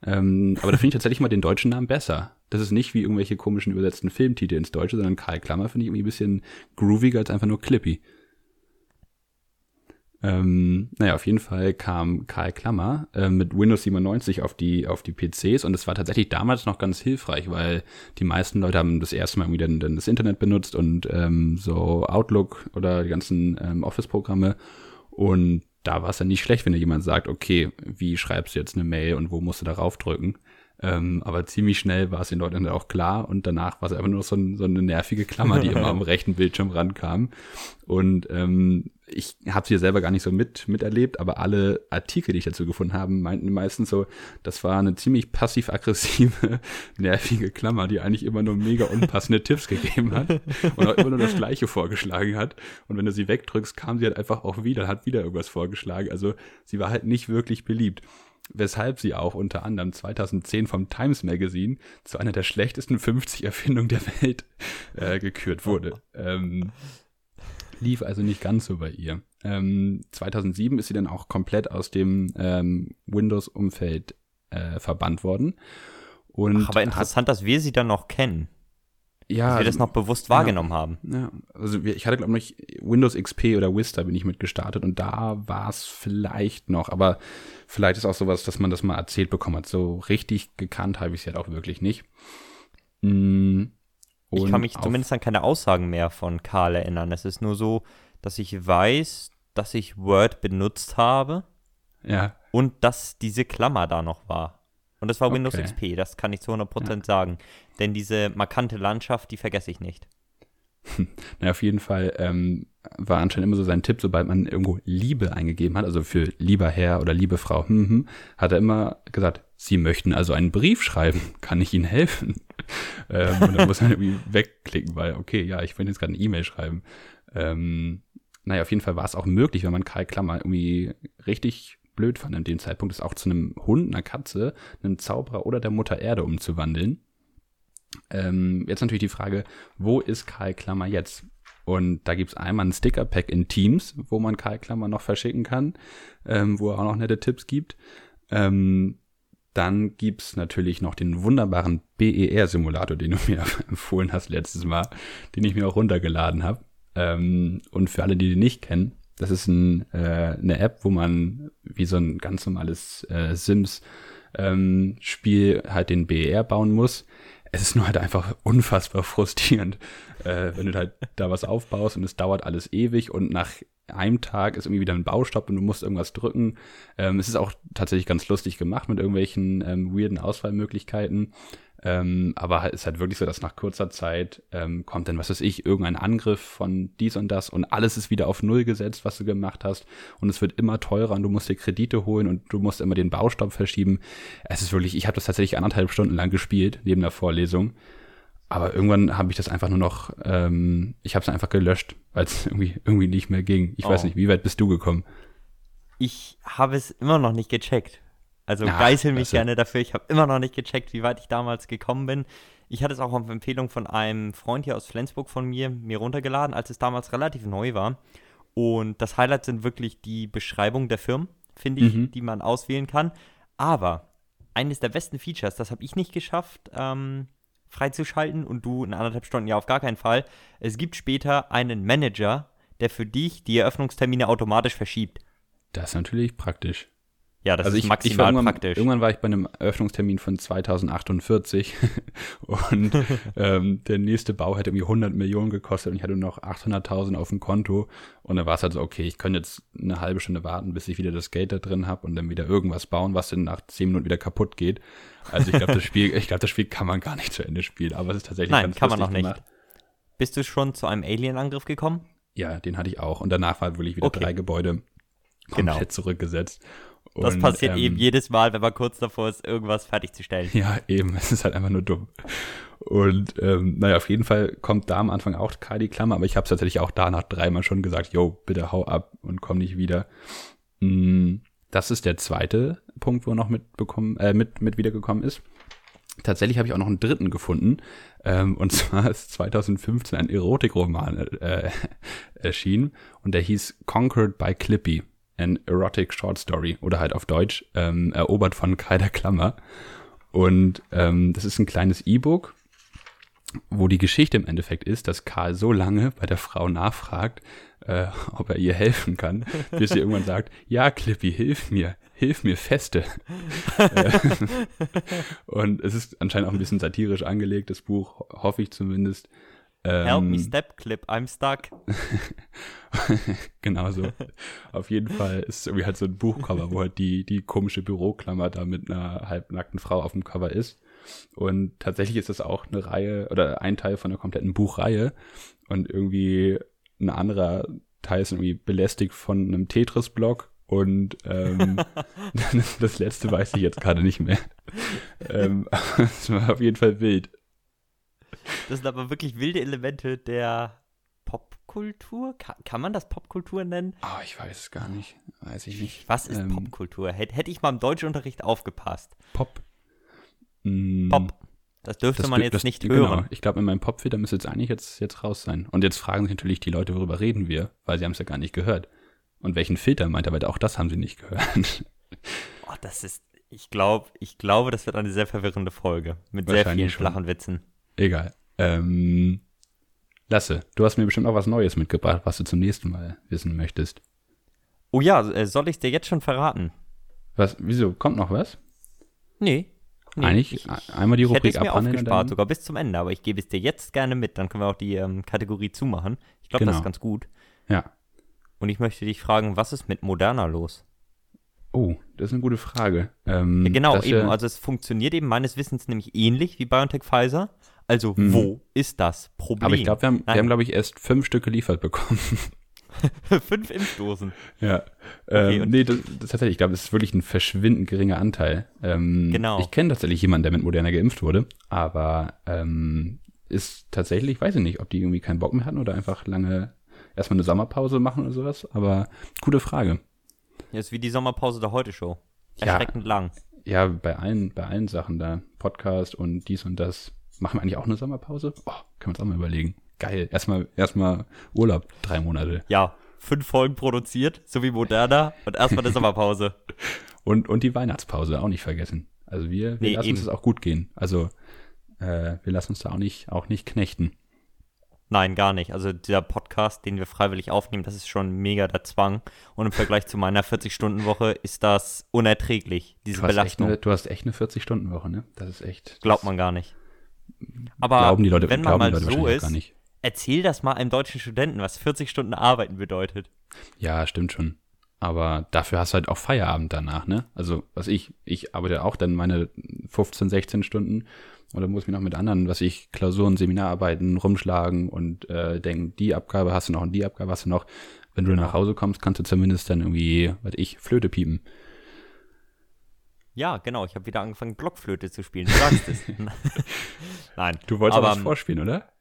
Ähm, aber da finde ich tatsächlich mal den deutschen Namen besser. Das ist nicht wie irgendwelche komischen übersetzten Filmtitel ins Deutsche, sondern Karl Klammer finde ich irgendwie ein bisschen grooviger als einfach nur Clippy. Ähm, naja, auf jeden Fall kam Karl Klammer äh, mit Windows 97 auf die, auf die PCs und das war tatsächlich damals noch ganz hilfreich, weil die meisten Leute haben das erste Mal irgendwie dann, dann das Internet benutzt und ähm, so Outlook oder die ganzen ähm, Office-Programme und da war es dann nicht schlecht, wenn dir jemand sagt, okay, wie schreibst du jetzt eine Mail und wo musst du darauf drücken? Ähm, aber ziemlich schnell war es den Leuten dann auch klar und danach war es einfach nur so, ein, so eine nervige Klammer, die immer am rechten Bildschirm rankam. Und ähm, ich habe sie ja selber gar nicht so mit miterlebt, aber alle Artikel, die ich dazu gefunden habe, meinten meistens so, das war eine ziemlich passiv-aggressive, nervige Klammer, die eigentlich immer nur mega unpassende Tipps gegeben hat und auch immer nur das Gleiche vorgeschlagen hat. Und wenn du sie wegdrückst, kam sie halt einfach auch wieder, hat wieder irgendwas vorgeschlagen. Also sie war halt nicht wirklich beliebt weshalb sie auch unter anderem 2010 vom Times Magazine zu einer der schlechtesten 50 Erfindungen der Welt äh, gekürt wurde. Ähm, lief also nicht ganz so bei ihr. Ähm, 2007 ist sie dann auch komplett aus dem ähm, Windows-Umfeld äh, verbannt worden. Ach, aber interessant, dass wir sie dann noch kennen. Ja, Dass wir das noch bewusst wahrgenommen haben. Ja, also ich hatte glaube ich Windows XP oder Vista bin ich mit gestartet und da war es vielleicht noch, aber vielleicht ist auch sowas, dass man das mal erzählt bekommen hat. So richtig gekannt habe ich es halt auch wirklich nicht. Mm, Ich und kann mich zumindest an keine Aussagen mehr von Karl erinnern. Es ist nur so, dass ich weiß, dass ich Word benutzt habe Ja, und dass diese Klammer da noch war. Und das war Windows Okay. XP, das kann ich zu 100% sagen. Denn diese markante Landschaft, die vergesse ich nicht. Na, auf jeden Fall ähm, war anscheinend immer so sein Tipp, sobald man irgendwo Liebe eingegeben hat, also für lieber Herr oder liebe Frau, hm, hm, hat er immer gesagt, Sie möchten also einen Brief schreiben, kann ich Ihnen helfen? ähm, und dann muss man irgendwie wegklicken, weil, okay, ja, ich will jetzt gerade eine E-Mail schreiben. Ähm, naja, auf jeden Fall war es auch möglich, wenn man Karl Klammer irgendwie richtig blöd fand in dem Zeitpunkt, es auch zu einem Hund, einer Katze, einem Zauberer oder der Mutter Erde umzuwandeln. Ähm, jetzt natürlich die Frage, wo ist Karl Klammer jetzt? Und da gibt's einmal ein Sticker-Pack in Teams, wo man Karl Klammer noch verschicken kann, ähm, wo er auch noch nette Tipps gibt. Ähm, dann gibt's natürlich noch den wunderbaren BER-Simulator, den du mir empfohlen hast letztes Mal, den ich mir auch runtergeladen habe. Ähm, und für alle, die den nicht kennen, das ist ein, äh, eine App, wo man wie so ein ganz normales äh, Sims-Spiel halt den BER bauen muss. Es ist nur halt einfach unfassbar frustrierend, äh, wenn du halt da was aufbaust und es dauert alles ewig und nach einem Tag ist irgendwie wieder ein Baustopp und du musst irgendwas drücken. Ähm, es ist auch tatsächlich ganz lustig gemacht mit irgendwelchen ähm, weirden Auswahlmöglichkeiten. Ähm, aber halt ist halt wirklich so, dass nach kurzer Zeit ähm, kommt dann, was weiß ich, irgendein Angriff von dies und das und alles ist wieder auf Null gesetzt, was du gemacht hast. Und es wird immer teurer und du musst dir Kredite holen und du musst immer den Baustopp verschieben. Es ist wirklich, ich habe das tatsächlich anderthalb Stunden lang gespielt, neben der Vorlesung. Aber irgendwann habe ich das einfach nur noch, ähm, ich habe es einfach gelöscht, weil es irgendwie, irgendwie nicht mehr ging. Ich oh. weiß nicht, wie weit bist du gekommen? Ich habe es immer noch nicht gecheckt. Also Ach, geißel mich gerne dafür. Ich habe immer noch nicht gecheckt, wie weit ich damals gekommen bin. Ich hatte es auch auf Empfehlung von einem Freund hier aus Flensburg von mir mir runtergeladen, als es damals relativ neu war. Und das Highlight sind wirklich die Beschreibung der Firmen, finde ich, mhm. die man auswählen kann. Aber eines der besten Features, das habe ich nicht geschafft, ähm, freizuschalten und du in anderthalb Stunden ja auf gar keinen Fall. Es gibt später einen Manager, der für dich die Eröffnungstermine automatisch verschiebt. Das ist natürlich praktisch. Ja, das also ist ich, maximal ich irgendwann, praktisch. Irgendwann war ich bei einem Eröffnungstermin von 2048 und ähm, der nächste Bau hätte irgendwie 100 Millionen gekostet und ich hatte noch 800.000 auf dem Konto und dann war es halt so, okay, ich könnte jetzt eine halbe Stunde warten, bis ich wieder das Geld da drin habe und dann wieder irgendwas bauen, was dann nach 10 Minuten wieder kaputt geht. Also ich glaube, das Spiel, ich glaube, das Spiel kann man gar nicht zu Ende spielen, aber es ist tatsächlich Nein, ganz kann man noch nicht. Gemacht. Bist du schon zu einem Alien-Angriff gekommen? Ja, den hatte ich auch und danach war wirklich wieder okay. drei Gebäude komplett genau. zurückgesetzt. Das passiert ähm, eben jedes Mal, wenn man kurz davor ist, irgendwas fertigzustellen. Ja, eben. Es ist halt einfach nur dumm. Und ähm, naja, auf jeden Fall kommt da am Anfang auch Kali Klammer, aber ich habe tatsächlich auch danach dreimal schon gesagt, yo, bitte hau ab und komm nicht wieder. Mm, das ist der zweite Punkt, wo er noch mitbekommen, äh, mit, mit wiedergekommen ist. Tatsächlich habe ich auch noch einen dritten gefunden. Ähm, und zwar ist 2015 ein Erotikroman äh, erschienen und der hieß Conquered by Clippy an Erotic Short Story oder halt auf Deutsch ähm, erobert von Kai der Klammer. Und ähm, das ist ein kleines E-Book, wo die Geschichte im Endeffekt ist, dass Karl so lange bei der Frau nachfragt, äh, ob er ihr helfen kann, bis sie irgendwann sagt, ja, Clippy, hilf mir, hilf mir feste. Und es ist anscheinend auch ein bisschen satirisch angelegt, das Buch, hoffe ich zumindest. Help me, ähm, Step Clip, I'm stuck. genau so. Auf jeden Fall ist es irgendwie halt so ein Buchcover, wo halt die, die komische Büroklammer da mit einer halbnackten Frau auf dem Cover ist. Und tatsächlich ist das auch eine Reihe oder ein Teil von einer kompletten Buchreihe. Und irgendwie ein anderer Teil ist irgendwie belästigt von einem Tetris-Block. Und ähm, das letzte weiß ich jetzt gerade nicht mehr. ähm, es war auf jeden Fall wild. Das sind aber wirklich wilde Elemente der Popkultur. Kann, kann man das Popkultur nennen? Oh, ich weiß es gar nicht. Weiß ich nicht. Was ist ähm, Popkultur? Hätte hätt ich mal im Deutschunterricht aufgepasst. Pop. Mm, Pop. Das dürfte das, man jetzt das, nicht genau. hören. Ich glaube, in meinem Popfilter müsste jetzt eigentlich jetzt, jetzt raus sein. Und jetzt fragen sich natürlich die Leute, worüber reden wir, weil sie haben es ja gar nicht gehört. Und welchen Filter meint er, weil auch das haben sie nicht gehört. Oh, das ist, ich glaube, ich glaube, das wird eine sehr verwirrende Folge. Mit sehr vielen flachen Witzen. Egal. Ähm, Lasse, du hast mir bestimmt auch was Neues mitgebracht, was du zum nächsten Mal wissen möchtest. Oh ja, äh, soll ich dir jetzt schon verraten? Was? Wieso? Kommt noch was? Nee. nee Eigentlich ich, einmal die Rubrik ich hätte es mir aufgespart, sogar bis zum Ende, aber ich gebe es dir jetzt gerne mit, dann können wir auch die ähm, Kategorie zumachen. Ich glaube, genau. das ist ganz gut. Ja. Und ich möchte dich fragen, was ist mit Moderna los? Oh, das ist eine gute Frage. Ähm, ja, genau, eben. Also es funktioniert eben meines Wissens nämlich ähnlich wie BioNTech Pfizer. Also mhm. wo ist das Problem? Aber ich glaube, wir haben, wir haben glaube ich, erst fünf Stück geliefert bekommen. fünf Impfdosen. Ja. Okay, ähm, nee, das, das tatsächlich, ich glaube, das ist wirklich ein verschwindend geringer Anteil. Ähm, genau. Ich kenne tatsächlich jemanden, der mit Moderna geimpft wurde, aber ähm, ist tatsächlich, weiß ich nicht, ob die irgendwie keinen Bock mehr hatten oder einfach lange erstmal eine Sommerpause machen oder sowas. Aber gute Frage. Ja, ist wie die Sommerpause der Heute-Show. Erschreckend ja, lang. Ja, bei allen, bei allen Sachen da. Podcast und dies und das. Machen wir eigentlich auch eine Sommerpause? Oh, können wir uns auch mal überlegen. Geil. Erstmal, erstmal Urlaub, drei Monate. Ja, fünf Folgen produziert, so wie Moderna und erstmal eine Sommerpause. und, und die Weihnachtspause auch nicht vergessen. Also wir, wir nee, lassen eben. uns das auch gut gehen. Also äh, wir lassen uns da auch nicht, auch nicht knechten. Nein, gar nicht. Also dieser Podcast, den wir freiwillig aufnehmen, das ist schon mega der Zwang. Und im Vergleich zu meiner 40-Stunden-Woche ist das unerträglich, diese du Belastung. Eine, du hast echt eine 40-Stunden-Woche, ne? Das ist echt. Glaubt man gar nicht. Aber glauben die Leute, wenn man mal so ist, erzähl das mal einem deutschen Studenten, was 40 Stunden arbeiten bedeutet. Ja, stimmt schon. Aber dafür hast du halt auch Feierabend danach, ne? Also, was ich, ich arbeite auch dann meine 15, 16 Stunden oder muss mich noch mit anderen, was ich, Klausuren, Seminararbeiten rumschlagen und äh, denken, die Abgabe hast du noch und die Abgabe hast du noch. Wenn du nach Hause kommst, kannst du zumindest dann irgendwie, was ich, Flöte piepen. Ja, genau. Ich habe wieder angefangen, Blockflöte zu spielen. Du sagst es. Nein. Du wolltest aber was vorspielen, oder?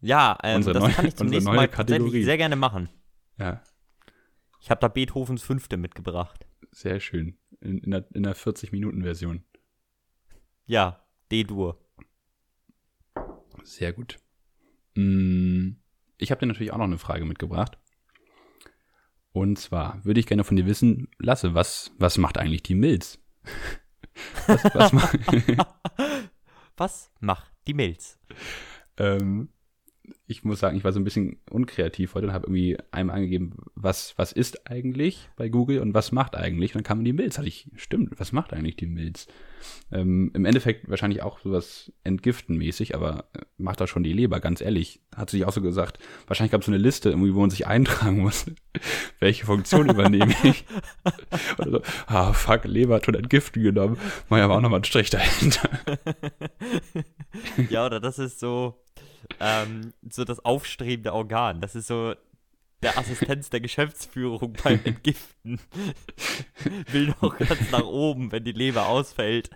Ja, ähm, das neue, kann ich zum nächsten Mal Kategorie. tatsächlich sehr gerne machen. Ja. Ich habe da Beethovens Fünfte mitgebracht. Sehr schön. In, in der, der 40-Minuten-Version. Ja, D-Dur. Sehr gut. Mm, ich habe dir natürlich auch noch eine Frage mitgebracht. Und zwar würde ich gerne von dir wissen, Lasse, was, was macht eigentlich die Milz? was, was, macht, was macht die Milz? Ähm, ich muss sagen, ich war so ein bisschen unkreativ heute und habe irgendwie einmal angegeben, was, was ist eigentlich bei Google und was macht eigentlich. Und dann kam die Milz. Hatte ich, stimmt, was macht eigentlich die Milz? Ähm, Im Endeffekt wahrscheinlich auch sowas entgiftenmäßig, aber äh, macht da schon die Leber, ganz ehrlich. Hat sich auch so gesagt, wahrscheinlich gab es so eine Liste, irgendwie, wo man sich eintragen muss. Welche Funktion übernehme ich? Oder so, ah, fuck, Leber hat schon Entgiften genommen. Mach ja aber auch nochmal einen Strich dahinter. ja, oder das ist so, ähm, so das aufstrebende Organ. Das ist so der Assistenz der Geschäftsführung beim Entgiften. Will noch ganz nach oben, wenn die Leber ausfällt.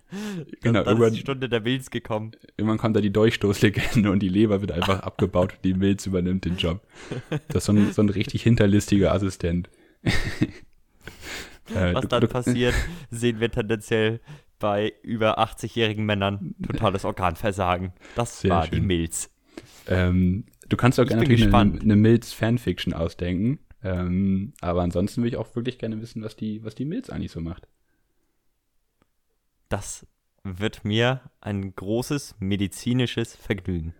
Genau, dann ist die Stunde der Milz gekommen. Irgendwann kommt da die Durchstoßlegende und die Leber wird einfach abgebaut und die Milz übernimmt den Job. Das ist so ein, so ein richtig hinterlistiger Assistent. äh, Was dann passiert, sehen wir tendenziell bei über 80-jährigen Männern totales Organversagen. Das Sehr war schön. die Milz. Ähm, du kannst auch gerne natürlich eine, eine Milz-Fanfiction ausdenken. Ähm, aber ansonsten will ich auch wirklich gerne wissen, was die, was die Milz eigentlich so macht. Das wird mir ein großes medizinisches Vergnügen.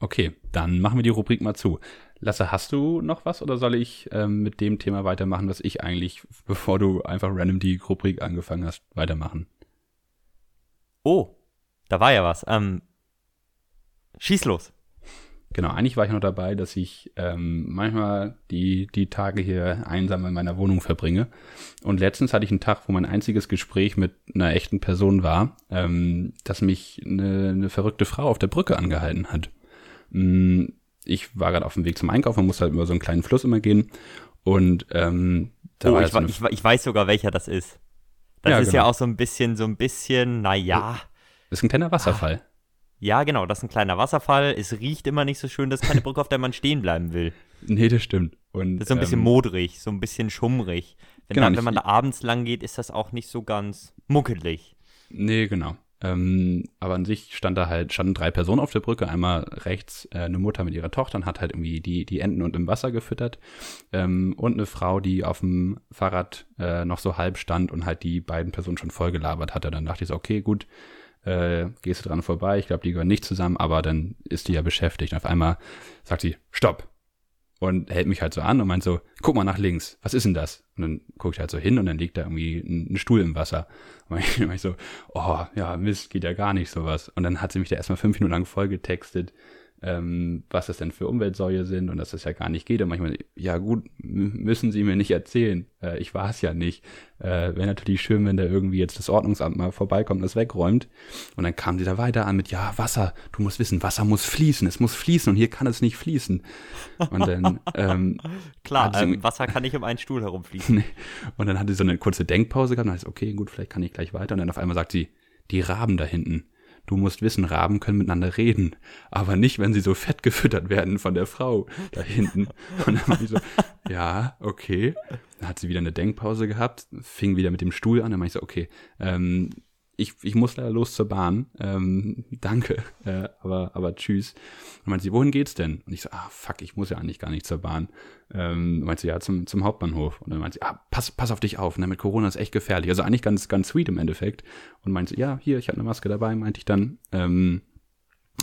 Okay, dann machen wir die Rubrik mal zu. Lasse, hast du noch was oder soll ich ähm, mit dem Thema weitermachen, was ich eigentlich, bevor du einfach random die Rubrik angefangen hast, weitermachen? Oh, da war ja was. Ähm, schieß los. Genau, eigentlich war ich noch dabei, dass ich ähm, manchmal die, die Tage hier einsam in meiner Wohnung verbringe. Und letztens hatte ich einen Tag, wo mein einziges Gespräch mit einer echten Person war, ähm, dass mich eine, eine verrückte Frau auf der Brücke angehalten hat. Mm, ich war gerade auf dem Weg zum Einkaufen und musste halt über so einen kleinen Fluss immer gehen. Und ähm, da oh, war ich, so ich, ich, weiß sogar, welcher das ist. Das ja, ist genau. ja auch so ein bisschen, so ein bisschen, naja. Das ist ein kleiner Wasserfall. Ah. Ja, genau, das ist ein kleiner Wasserfall. Es riecht immer nicht so schön. Das ist keine Brücke, auf der man stehen bleiben will. Nee, das stimmt. Und, das ist so ein bisschen ähm, modrig, so ein bisschen schummrig. Wenn, genau, dann, wenn man da abends lang geht, ist das auch nicht so ganz muckelig. Nee, genau. Ähm, aber an sich stand da halt, standen drei Personen auf der Brücke. Einmal rechts äh, eine Mutter mit ihrer Tochter und hat halt irgendwie die, die Enten und im Wasser gefüttert. Ähm, und eine Frau, die auf dem Fahrrad äh, noch so halb stand und halt die beiden Personen schon voll gelabert hatte. Dann dachte ich so, okay, gut, äh, gehst du dran vorbei. Ich glaube, die gehören nicht zusammen, aber dann ist die ja beschäftigt. Und auf einmal sagt sie, stopp. Und hält mich halt so an und meint so, guck mal nach links, was ist denn das? Und dann gucke ich halt so hin und dann liegt da irgendwie ein, Stuhl im Wasser. Und ich, ich so, oh, ja, Mist, geht ja gar nicht sowas. Und dann hat sie mich da erstmal fünf Minuten lang vollgetextet, ähm, was das denn für Umweltsäue sind und dass das ja gar nicht geht. Und manchmal, ja gut, müssen Sie mir nicht erzählen. Äh, ich war es ja nicht. Äh, Wäre natürlich schön, wenn da irgendwie jetzt das Ordnungsamt mal vorbeikommt und das wegräumt. Und dann kam sie da weiter an mit, ja, Wasser, du musst wissen, Wasser muss fließen, es muss fließen und hier kann es nicht fließen. Und dann, ähm, Klar, ähm, Wasser kann nicht um einen Stuhl herumfließen. und dann hat sie so eine kurze Denkpause gehabt und dann ist okay, gut, vielleicht kann ich gleich weiter. Und dann auf einmal sagt sie, die Raben da hinten Du musst wissen, Raben können miteinander reden, aber nicht, wenn sie so fett gefüttert werden von der Frau da hinten. Und dann war ich so, ja, okay. Dann hat sie wieder eine Denkpause gehabt, fing wieder mit dem Stuhl an, dann meinte ich so, okay, ähm, ich, ich muss leider los zur Bahn. Ähm, danke, äh, aber, aber tschüss. Und meinte sie, wohin geht's denn? Und ich so, ah, fuck, ich muss ja eigentlich gar nicht zur Bahn. Ähm, meinte sie, ja, zum, zum Hauptbahnhof. Und dann meinte sie, ah, pass, pass auf dich auf, ne, mit Corona ist echt gefährlich. Also eigentlich ganz, ganz sweet im Endeffekt. Und meinte sie, ja, hier, ich habe eine Maske dabei, meinte ich dann. Ähm,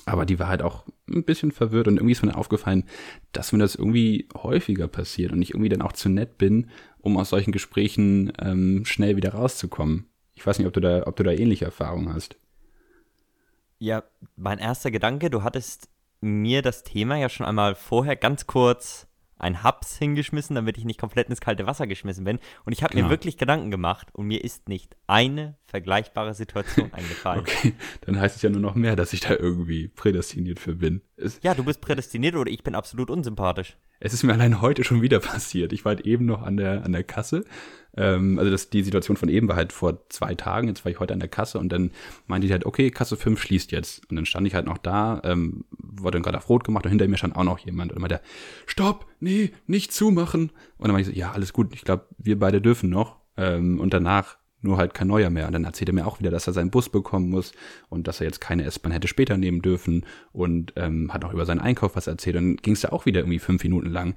aber die war halt auch ein bisschen verwirrt und irgendwie ist mir aufgefallen, dass mir das irgendwie häufiger passiert und ich irgendwie dann auch zu nett bin, um aus solchen Gesprächen ähm, schnell wieder rauszukommen. Ich weiß nicht, ob du da, ob du da ähnliche Erfahrungen hast. Ja, mein erster Gedanke, du hattest mir das Thema ja schon einmal vorher ganz kurz ein Haps hingeschmissen, damit ich nicht komplett ins kalte Wasser geschmissen bin. Und ich habe Genau. mir wirklich Gedanken gemacht und mir ist nicht eine vergleichbare Situation eingefallen. Okay, dann heißt es ja nur noch mehr, dass ich da irgendwie prädestiniert für bin. Es, Ja, du bist prädestiniert oder ich bin absolut unsympathisch. Es ist mir allein heute schon wieder passiert. Ich war halt eben noch an der, an der Kasse. Ähm, also das, die Situation von eben war halt vor zwei Tagen. Jetzt war ich heute an der Kasse und dann meinte die halt, okay, Kasse 5 schließt jetzt. Und dann stand ich halt noch da, ähm, wurde dann gerade auf Rot gemacht und hinter mir stand auch noch jemand. Und dann meinte er, stopp, nee, nicht zumachen. Und dann meinte ich so, ja, alles gut, ich glaube, wir beide dürfen noch. Ähm, und danach nur halt kein neuer mehr. Und dann erzählt er mir auch wieder, dass er seinen Bus bekommen muss und dass er jetzt keine S-Bahn hätte später nehmen dürfen und ähm, hat auch über seinen Einkauf was erzählt. Und dann ging es da auch wieder irgendwie fünf Minuten lang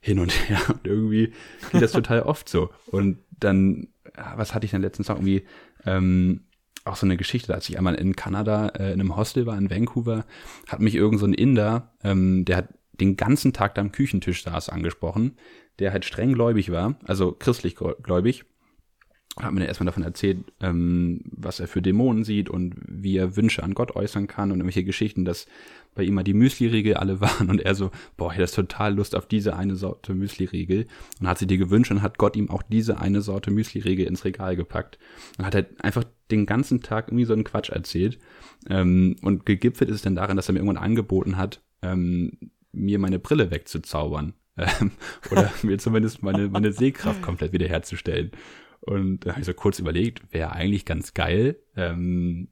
hin und her. Und irgendwie geht das total oft so. Und dann, ja, was hatte ich denn letztens noch irgendwie, ähm, auch so eine Geschichte, als ich einmal in Kanada äh, in einem Hostel war, in Vancouver, hat mich irgend so ein Inder, ähm, der hat den ganzen Tag da am Küchentisch saß, angesprochen, der halt streng gläubig war, also christlich gläubig hat mir erstmal davon erzählt, ähm, was er für Dämonen sieht und wie er Wünsche an Gott äußern kann und irgendwelche Geschichten, dass bei ihm mal die Müsli-Riegel alle waren und er so, boah, ich hätte total Lust auf diese eine Sorte Müsli-Riegel und hat sie dir gewünscht und hat Gott ihm auch diese eine Sorte Müsli-Riegel ins Regal gepackt und hat halt einfach den ganzen Tag irgendwie so einen Quatsch erzählt ähm, und gegipfelt ist es dann daran, dass er mir irgendwann angeboten hat, ähm, mir meine Brille wegzuzaubern ähm, oder mir zumindest meine, meine Sehkraft komplett wiederherzustellen. Und da habe ich so kurz überlegt, wäre eigentlich ganz geil. Ähm,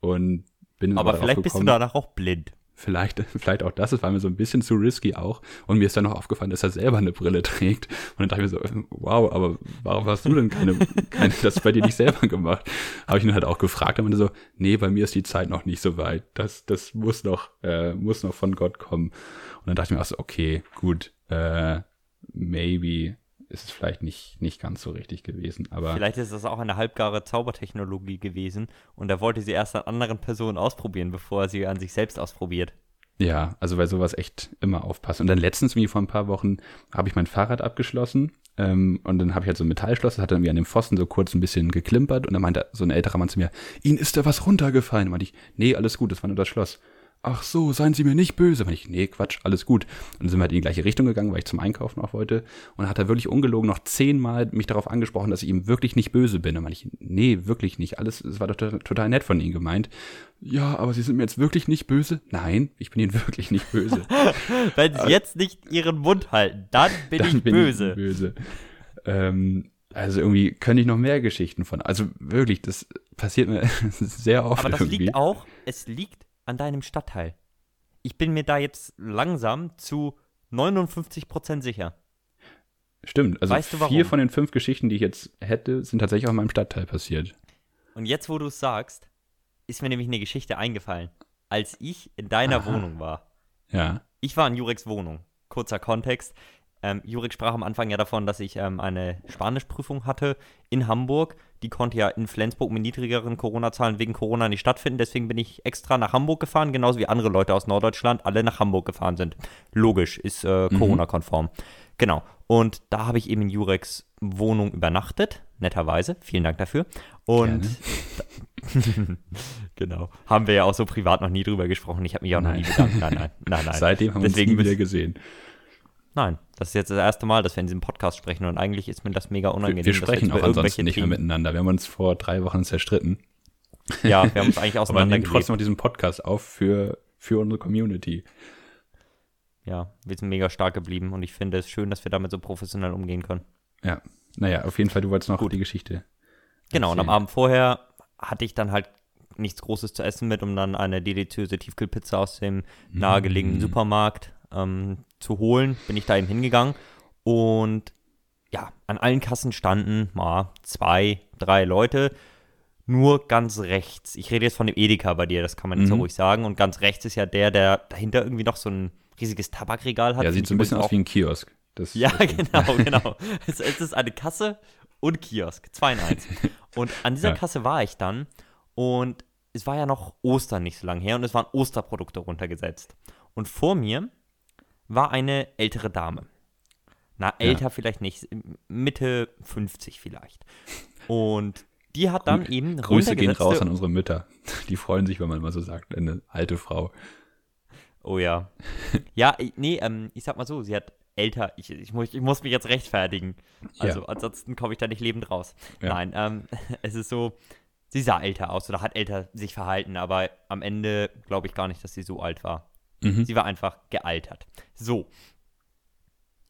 und bin Aber vielleicht bist du gekommen, danach auch blind. Vielleicht, vielleicht auch das, das war mir so ein bisschen zu risky auch. Und mir ist dann noch aufgefallen, dass er selber eine Brille trägt. Und dann dachte ich mir so, wow, aber warum hast du denn keine, keine das bei dir nicht selber gemacht? Habe ich ihn halt auch gefragt und meinte so, nee, bei mir ist die Zeit noch nicht so weit. Das, das muss noch, äh, muss noch von Gott kommen. Und dann dachte ich mir auch so, okay, gut, äh, maybe ist es vielleicht nicht, nicht ganz so richtig gewesen. Aber Vielleicht ist das auch eine halbgare Zaubertechnologie gewesen und er wollte sie erst an anderen Personen ausprobieren, bevor er sie an sich selbst ausprobiert. Ja, also bei sowas echt immer aufpassen. Und dann letztens, wie vor ein paar Wochen, habe ich mein Fahrrad abgeschlossen. Ähm, und dann habe ich halt so ein Metallschloss, das hat dann wie an dem Pfosten so kurz ein bisschen geklimpert. Und dann meinte so ein älterer Mann zu mir, Ihnen ist da was runtergefallen. Und meinte ich, nee, alles gut, das war nur das Schloss. Ach so, seien Sie mir nicht böse. Meinte ich, nee, Quatsch, alles gut. Und dann sind wir halt in die gleiche Richtung gegangen, weil ich zum Einkaufen auch wollte. Und hat er wirklich ungelogen noch zehnmal mich darauf angesprochen, dass ich ihm wirklich nicht böse bin. Und ich, nee, wirklich nicht. Alles, es war doch to- total nett von Ihnen gemeint. Ja, aber Sie sind mir jetzt wirklich nicht böse? Nein, ich bin Ihnen wirklich nicht böse. Wenn sie jetzt nicht ihren Mund halten, dann bin Dann ich bin böse. Ich böse. Ähm, also irgendwie könnte ich noch mehr Geschichten von. Also wirklich, das passiert mir sehr oft Aber das irgendwie. liegt auch, es liegt an deinem Stadtteil. Ich bin mir da jetzt langsam zu 59% sicher. Stimmt, also Weißt du, vier warum? von den fünf Geschichten, die ich jetzt hätte, sind tatsächlich auch in meinem Stadtteil passiert. Und jetzt, wo du es sagst, ist mir nämlich eine Geschichte eingefallen. Als ich in deiner Aha. Wohnung war. Ja. Ich war in Jureks Wohnung. Kurzer Kontext. Ähm, Jurek sprach am Anfang ja davon, dass ich ähm, eine Spanischprüfung hatte in Hamburg. Die konnte ja in Flensburg mit niedrigeren Corona-Zahlen wegen Corona nicht stattfinden. Deswegen bin ich extra nach Hamburg gefahren, genauso wie andere Leute aus Norddeutschland alle nach Hamburg gefahren sind. Logisch, ist äh, Corona-konform. Genau. Und da habe ich eben in Jureks Wohnung übernachtet, netterweise. Vielen Dank dafür. Und genau. Haben wir ja auch so privat noch nie drüber gesprochen. Ich habe mich auch noch Nein. nie bedankt. Nein, nein, nein, nein. Seitdem haben wir uns nie wieder gesehen. Nein, das ist jetzt das erste Mal, dass wir in diesem Podcast sprechen und eigentlich ist mir das mega Wir, unangenehm. wir dass sprechen auch ansonsten nicht mehr miteinander. Wir haben uns vor drei Wochen zerstritten. Ja, wir haben uns eigentlich Aber nehmen auseinandergelebt. trotzdem noch diesen Podcast auf für, für unsere Community. Ja, wir sind mega stark geblieben und ich finde es schön, dass wir damit so professionell umgehen können. Ja. Naja, auf jeden Fall, du wolltest noch Gut. die Geschichte. Genau, und am. Abend vorher hatte ich dann halt nichts Großes zu essen mit, um dann eine deliziöse Tiefkühlpizza aus dem nahegelegenen Mm. Supermarkt ähm, zu holen. Bin ich da eben hingegangen und ja, an allen Kassen standen mal zwei, drei Leute. Nur ganz rechts. Ich rede jetzt von dem Edeka bei dir, das kann man jetzt Mhm. so ruhig sagen. Und ganz rechts ist ja der, der dahinter irgendwie noch so ein riesiges Tabakregal hat. Ja, sieht so ein bisschen aus wie ein Kiosk. Das, ja, genau, genau. Es, es ist eine Kasse und Kiosk, zwei in eins. Und an dieser Ja. Kasse war ich dann und es war ja noch Ostern nicht so lange her und es waren Osterprodukte runtergesetzt. Und vor mir war eine ältere Dame. Na, älter vielleicht nicht, Mitte 50 vielleicht. Und die hat dann eben Grüße gehen raus an unsere Mütter. Die freuen sich, wenn man mal so sagt, eine alte Frau. Oh ja. Ja, nee, ähm, ich sag mal so, sie hat älter, ich, ich, muss, ich muss mich jetzt rechtfertigen. Also Ja. ansonsten komme ich da nicht lebend raus. Ja. Nein, ähm, es ist so, sie sah älter aus oder hat älter sich verhalten, aber am Ende glaube ich gar nicht, dass sie so alt war. Mhm. Sie war einfach gealtert. So.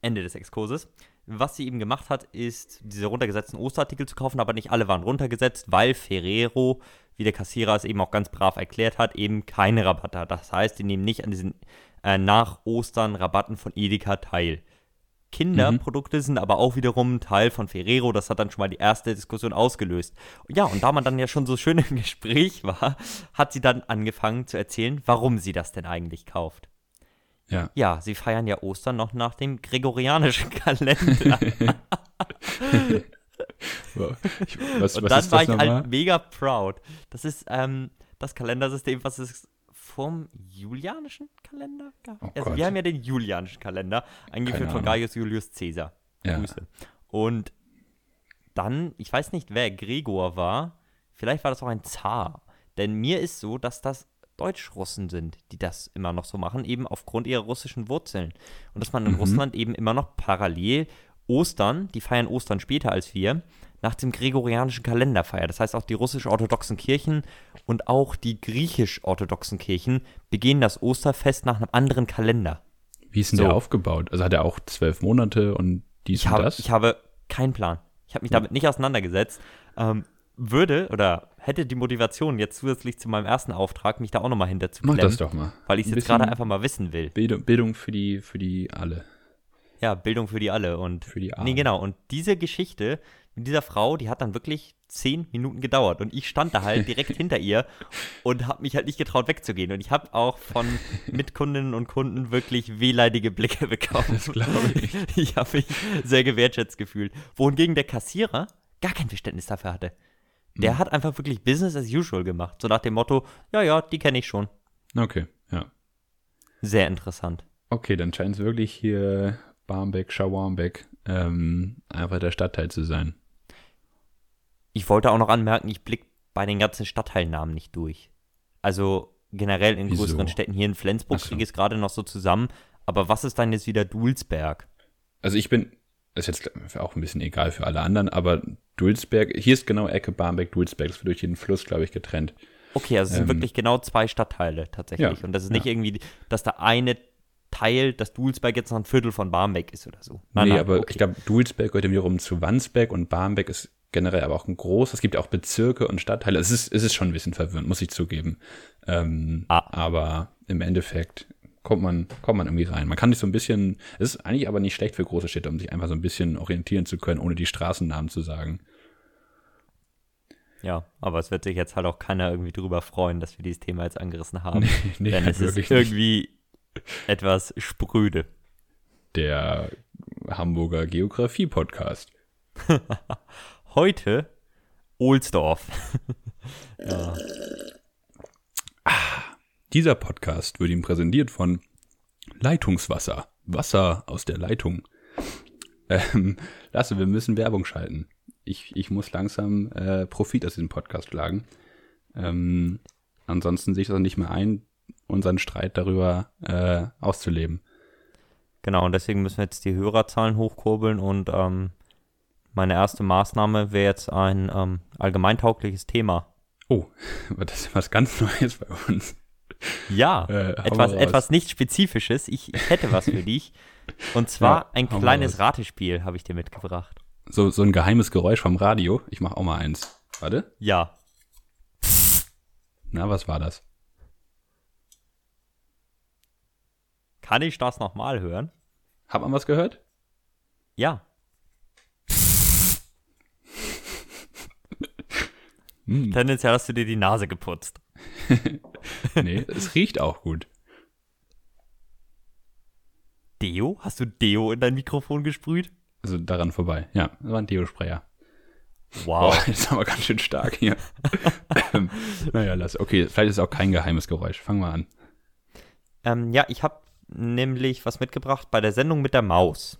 Ende des Exkurses. Was sie eben gemacht hat, ist, diese runtergesetzten Osterartikel zu kaufen, aber nicht alle waren runtergesetzt, weil Ferrero, wie der Kassierer es eben auch ganz brav erklärt hat, eben keine Rabatte hat. Das heißt, die nehmen nicht an diesen äh, nach Ostern Rabatten von Edeka teil. Kinderprodukte sind aber auch wiederum Teil von Ferrero. Das hat dann schon mal die erste Diskussion ausgelöst. Ja, und da man dann ja schon so schön im Gespräch war, hat sie dann angefangen zu erzählen, warum sie das denn eigentlich kauft. Ja. Ja, sie feiern ja Ostern noch nach dem gregorianischen Kalender. Ich, was, und dann ist war ich halt mega proud. Das ist ähm, das Kalendersystem, was es vom julianischen Kalender gab. Oh also Gott. wir haben ja den julianischen Kalender, eingeführt von. Gaius Julius Caesar. Ja. Grüße. Und dann, ich weiß nicht, wer Gregor war. Vielleicht war das auch ein Zar. Denn mir ist so, dass das Deutschrussen sind, die das immer noch so machen, eben aufgrund ihrer russischen Wurzeln. Und dass man in Mhm. Russland eben immer noch parallel Ostern, die feiern Ostern später als wir, nach dem gregorianischen Kalender feiert. Das heißt, auch die russisch-orthodoxen Kirchen und auch die griechisch-orthodoxen Kirchen begehen das Osterfest nach einem anderen Kalender. Wie ist denn So. der aufgebaut? Also hat er auch zwölf Monate und dies Ich und habe, das? ich habe keinen Plan. Ich habe mich damit nicht auseinandergesetzt. Ähm, würde oder hätte die Motivation, jetzt zusätzlich zu meinem ersten Auftrag, mich da auch nochmal hinter zu Mach das doch mal. weil ich es jetzt gerade einfach mal wissen will. Bildung, Bildung für die, für die alle. Ja, Bildung für die alle. Und Für die nee, Armen. genau. Und diese Geschichte mit dieser Frau, die hat dann wirklich zehn Minuten gedauert. Und ich stand da halt direkt hinter ihr und habe mich halt nicht getraut wegzugehen. Und ich habe auch von Mitkundinnen und Kunden wirklich wehleidige Blicke bekommen. Das glaube ich. Ich habe mich sehr gewertschätzt gefühlt. Wohingegen der Kassierer gar kein Verständnis dafür hatte. Der Mhm. hat einfach wirklich Business as usual gemacht. So nach dem Motto, ja, ja, die kenne ich schon. Okay, ja. Sehr interessant. Okay, dann scheint es wirklich hier Barmbek, Schauarmbeck ähm, einfach der Stadtteil zu sein. Ich wollte auch noch anmerken, ich blick bei den ganzen Stadtteilnamen nicht durch. Also generell in Wieso? größeren Städten hier in Flensburg so. kriege ich es gerade noch so zusammen. Aber was ist dann jetzt wieder Dulsberg? Also ich bin, ist jetzt auch ein bisschen egal für alle anderen, aber Dulsberg, hier ist genau Ecke Barmbek, Dulsberg, das wird durch den Fluss, glaube ich, getrennt. Okay, also es sind Ähm, wirklich genau zwei Stadtteile tatsächlich. Ja, Und das ist nicht ja. irgendwie, dass der eine Teil, das Dulsberg jetzt noch ein Viertel von Barmbek ist oder so. nee, aber okay. ich glaube, Dulsberg gehört ja wiederum zu Wandsbek und Barmbek ist generell aber auch ein groß. Es gibt ja auch Bezirke und Stadtteile. Es ist, es ist schon ein bisschen verwirrend, muss ich zugeben. Ähm, Ah. Aber im Endeffekt kommt man, kommt man irgendwie rein. Man kann sich so ein bisschen, es ist eigentlich aber nicht schlecht für große Städte, um sich einfach so ein bisschen orientieren zu können, ohne die Straßennamen zu sagen. Ja, aber es wird sich jetzt halt auch keiner irgendwie drüber freuen, dass wir dieses Thema jetzt angerissen haben. nee, denn es ist wirklich nicht. Etwas spröde. Der Hamburger Geografie-Podcast. Heute Ohlsdorf. ja. Dieser Podcast wird Ihnen präsentiert von Leitungswasser. Wasser aus der Leitung. Ähm, Lasse, wir müssen Werbung schalten. Ich, ich muss langsam äh, Profit aus diesem Podcast schlagen. Ähm, ansonsten sehe ich das nicht mehr ein, unseren Streit darüber äh, auszuleben. Genau, und deswegen müssen wir jetzt die Hörerzahlen hochkurbeln und ähm, meine erste Maßnahme wäre jetzt ein ähm, allgemeintaugliches Thema. Oh, aber das ist was ganz Neues bei uns. Ja, Äh, etwas, etwas nicht Spezifisches. Ich, ich hätte was für dich. Und zwar Ja, ein kleines. Ratespiel habe ich dir mitgebracht. So, so ein geheimes Geräusch vom Radio. Ich mache auch mal eins. Warte. Ja, Na, was war das? Kann ich das nochmal hören? Hat man was gehört? Ja. Hm. Tendenziell hast du dir die Nase geputzt. Nee, es riecht auch gut. Deo? Hast du Deo in dein Mikrofon gesprüht? Also daran vorbei. Ja, das war ein Deo-Sprayer. Wow. Boah, das ist aber ganz schön stark hier. ähm, naja, lass. Okay, vielleicht ist es auch kein geheimes Geräusch. Fangen wir an. Ähm, ja, ich habe nämlich was mitgebracht bei der Sendung mit der Maus.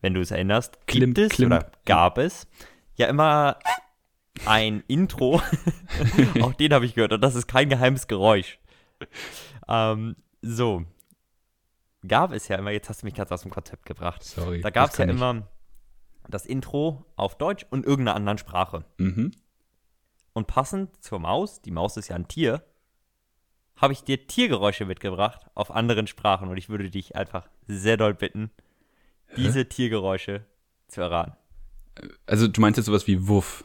Wenn du es erinnerst, gibt Klimp, es klimp. oder gab es ja immer ein Intro. Auch den habe ich gehört und das ist kein geheimes Geräusch. Ähm, So. Gab es ja immer, jetzt hast du mich ganz aus dem Konzept gebracht. Sorry. Da gab es ja ich. immer das Intro auf Deutsch und irgendeiner anderen Sprache. Mhm. Und passend zur Maus, die Maus ist ja ein Tier, habe ich dir Tiergeräusche mitgebracht auf anderen Sprachen. Und ich würde dich einfach sehr doll bitten, diese Tiergeräusche zu erraten. Also du meinst jetzt sowas wie Wuff.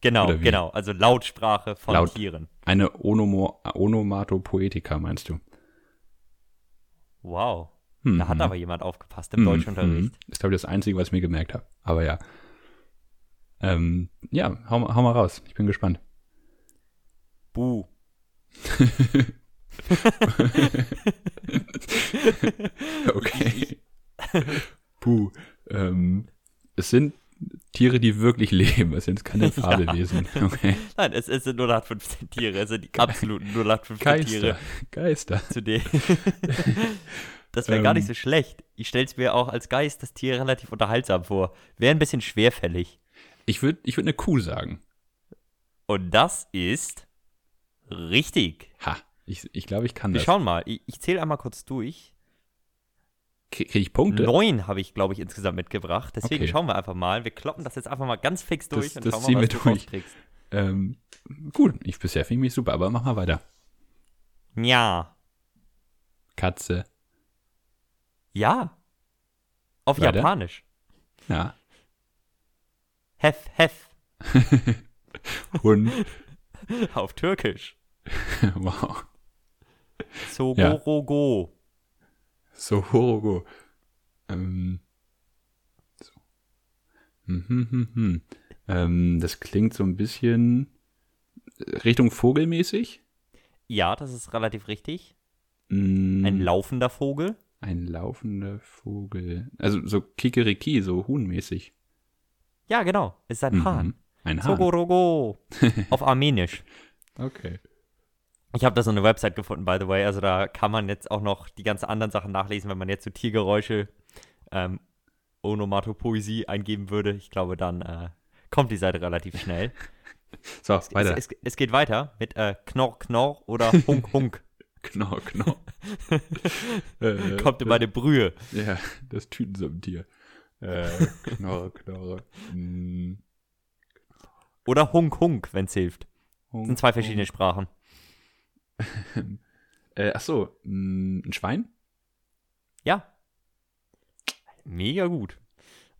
Genau, genau. Also Lautsprache von Laut. Tieren. Eine Onomo Onomatopoetika meinst du? Wow. Mhm. Da hat aber jemand aufgepasst im Mhm, Deutschunterricht. mhm. Das ist, glaube ich, das Einzige, was ich mir gemerkt habe. Aber ja. Ähm, ja, hau, hau mal raus. Ich bin gespannt. Buh. okay. Puh. Ähm, es sind Tiere, die wirklich leben. Es sind keine Fabelwesen. Okay. Nein, es, es sind 0815 Tiere. Es sind die absoluten 0815 Tiere. Geister. Geister. Zu denen. das wäre gar nicht Ähm. so schlecht. Ich stelle es mir auch als Geist das Tier relativ unterhaltsam vor. Wäre ein bisschen schwerfällig. Ich würde ich würd eine Kuh sagen. Und das ist richtig. Ha. Ich, ich glaube, ich kann Wir das. schauen mal. Ich, ich zähle einmal kurz durch. Kriege ich Punkte? Neun habe ich, glaube ich, insgesamt mitgebracht. Deswegen Okay. schauen wir einfach mal. Wir kloppen das jetzt einfach mal ganz fix durch Das- und das schauen mal, was wir du durch. rauskriegst. Ähm, gut, ich bisher finde ich mich super, aber mach mal weiter. Ja. Katze. Ja. Auf Weiter? Japanisch. Ja. Hef, hef. Hund. Auf Türkisch. wow. Sogorogo. So Horogo. Ähm. So. Hm, hm, hm, hm. Ähm, das klingt so ein bisschen Richtung Vogelmäßig. Ja, das ist relativ richtig. Mm, Ein laufender Vogel. ein laufender Vogel. Also so Kikeriki, so Huhnmäßig. Ja, genau. Es ist ein Mhm. Hahn. Ein Hahn. Sogorogo. Auf Armenisch. Okay. Ich habe da so eine Website gefunden, by the way. Also da kann man jetzt auch noch die ganzen anderen Sachen nachlesen, wenn man jetzt so Tiergeräusche, ähm, Onomatopoesie eingeben würde. Ich glaube, dann äh, kommt die Seite relativ schnell. So, Es, weiter. es, es geht weiter mit äh, Knorr, Knorr oder Hunk, Hunk. Knorr, Knorr. äh, Kommt in meine Brühe. Ja, das Tütensumptier. Äh, Knorre, Knorre. Mm, Oder Hunk, Hunk, wenn es hilft. Hunk, sind zwei verschiedene Sprachen. Äh, ach so, ein Schwein? Ja. Mega gut.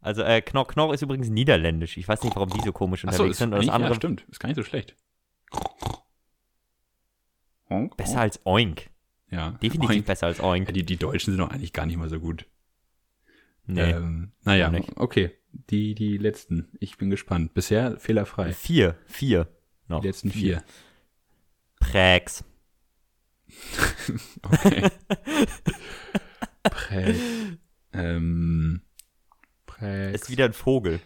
Also äh, Knorr, Knorr ist übrigens niederländisch. Ich weiß nicht, warum die so komisch so, unterwegs ist, sind. Und das eigentlich- ja, andere stimmt. Ist gar nicht so schlecht. Honk, besser honk. als Oink. Ja. Definitiv Oink. besser als Ja, Oink. die, die Deutschen sind doch eigentlich gar nicht mal so gut. Nee. Ähm, naja, okay. Die, die letzten. Ich bin gespannt. Bisher fehlerfrei. Vier. Vier. Noch. Die letzten vier. Prägs. Okay. Präg. Ähm, Präg. Ist wieder ein Vogel.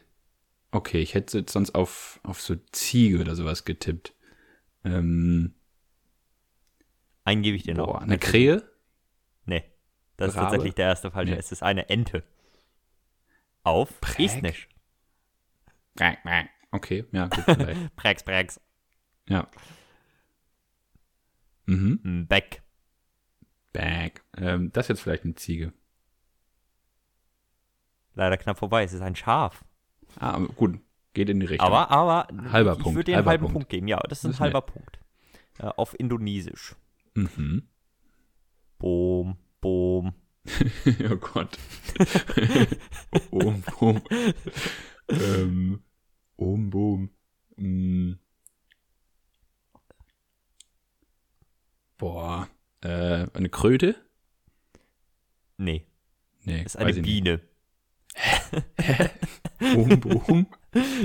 Okay, ich hätte jetzt sonst auf, auf so Ziege oder sowas getippt. Ähm, Einen gebe ich dir noch. boah, eine Krähe? Nee. Das ist Rabe? tatsächlich der erste falsche. Nee. Es ist eine Ente. Auf Präg? Estnisch. Okay, ja, gut, vielleicht. Prägs, Prägs. ja. Mhm. Ein Beck. Bag. Ähm, das ist jetzt vielleicht eine Ziege. Leider knapp vorbei. Es ist ein Schaf. Ah, gut, geht in die Richtung. Aber, aber. Halber ich, ich Punkt, würde dir einen halber halben Punkt. Punkt. geben. Ja, das ist ein Das ist halber Punkt. Äh, auf Indonesisch. Mhm. Boom, boom. oh Gott. Ohm, boom. ähm, ohm, boom. Mm. Boah. Äh, eine Kröte? Nee, Nee, das ist eine. Biene. Ohm, boom.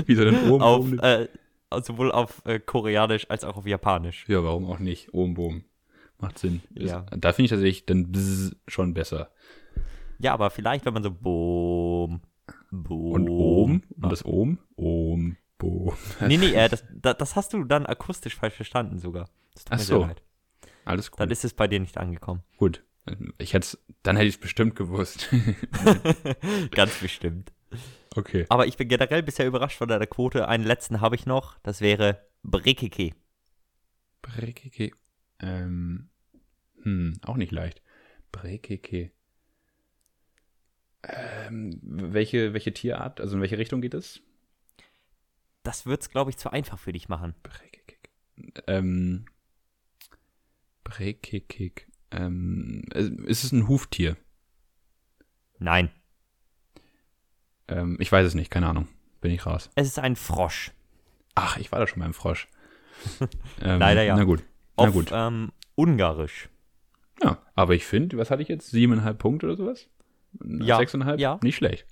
Wie soll denn ohm, Auf, boom? äh, sowohl auf äh, Koreanisch als auch auf Japanisch. Ja, warum auch nicht? Ohm, boom. Macht Sinn. Ist- Ja. Da finde ich tatsächlich dann bzz schon besser. Ja, aber vielleicht, wenn man so boom, boom. Und ohm? Und das ohm? Ohm, boom. Nee, nee, äh, das, da- das hast du dann akustisch falsch verstanden sogar. Das tut Ach mir sehr so. leid. Alles gut. Dann ist es bei dir nicht angekommen. gut. Ich hätte dann hätte ich es bestimmt gewusst. Ganz bestimmt. okay. Aber ich bin generell bisher überrascht von deiner Quote. Einen letzten habe ich noch. Das wäre Brickeke. Brickeke. Ähm, Hm, auch nicht leicht. Brekeke. Ähm, welche, welche Tierart, also in welche Richtung geht es? Das wird's, glaube ich, zu einfach für dich machen. Brekeke. Ähm, Brekeke. Ähm, ist es ein Huftier? Nein. Ähm, ich weiß es nicht, keine Ahnung. Bin ich raus. Es ist ein Frosch. Ach, ich war da schon beim Frosch. ähm, Leider ja. Na gut. Na Auf, gut. Ähm, Ungarisch. Ja, aber ich finde, was hatte ich jetzt? Siebeneinhalb Punkte oder sowas? Ja. Sechseinhalb? Ja. Nicht schlecht.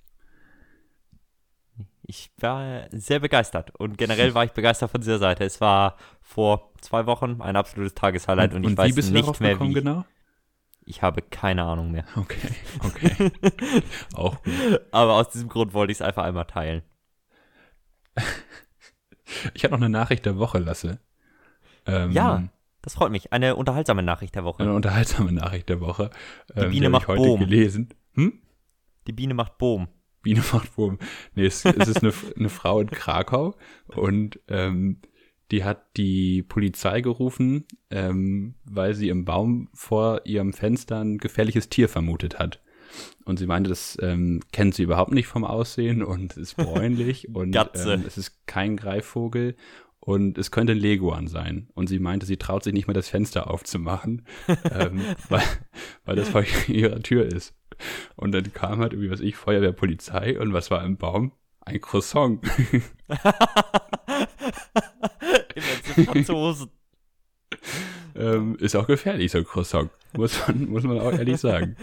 Ich war sehr begeistert und generell war ich begeistert von dieser Seite. Es war vor zwei Wochen ein absolutes Tageshighlight und, und, ich weiß wie bist du nicht mehr wie. genau? Ich habe keine Ahnung mehr. Okay, okay. Auch gut. Aber aus diesem Grund wollte ich es einfach einmal teilen. Ich habe noch eine Nachricht der Woche, Lasse. Ähm, Ja, das freut mich. Eine unterhaltsame Nachricht der Woche. Eine unterhaltsame Nachricht der Woche. Die ähm, Biene hab macht ich heute Boom. gelesen. Hm? Die Biene macht Boom. Biene macht Wurm. Nee, es, es ist eine, eine Frau in Krakau und ähm, die hat die Polizei gerufen, ähm, weil sie im Baum vor ihrem Fenster ein gefährliches Tier vermutet hat. Und sie meinte, das ähm, kennt sie überhaupt nicht vom Aussehen und ist bräunlich und ähm, es ist kein Greifvogel und es könnte ein Leguan sein. Und sie meinte, sie traut sich nicht mehr das Fenster aufzumachen, ähm, weil, weil das vor ihrer Tür ist. Und dann kam halt irgendwie, was ich, Feuerwehr, Polizei und was war im Baum? Ein Croissant. Franzosen. ähm, ist auch gefährlich, so ein Croissant. Muss man, muss man auch ehrlich sagen.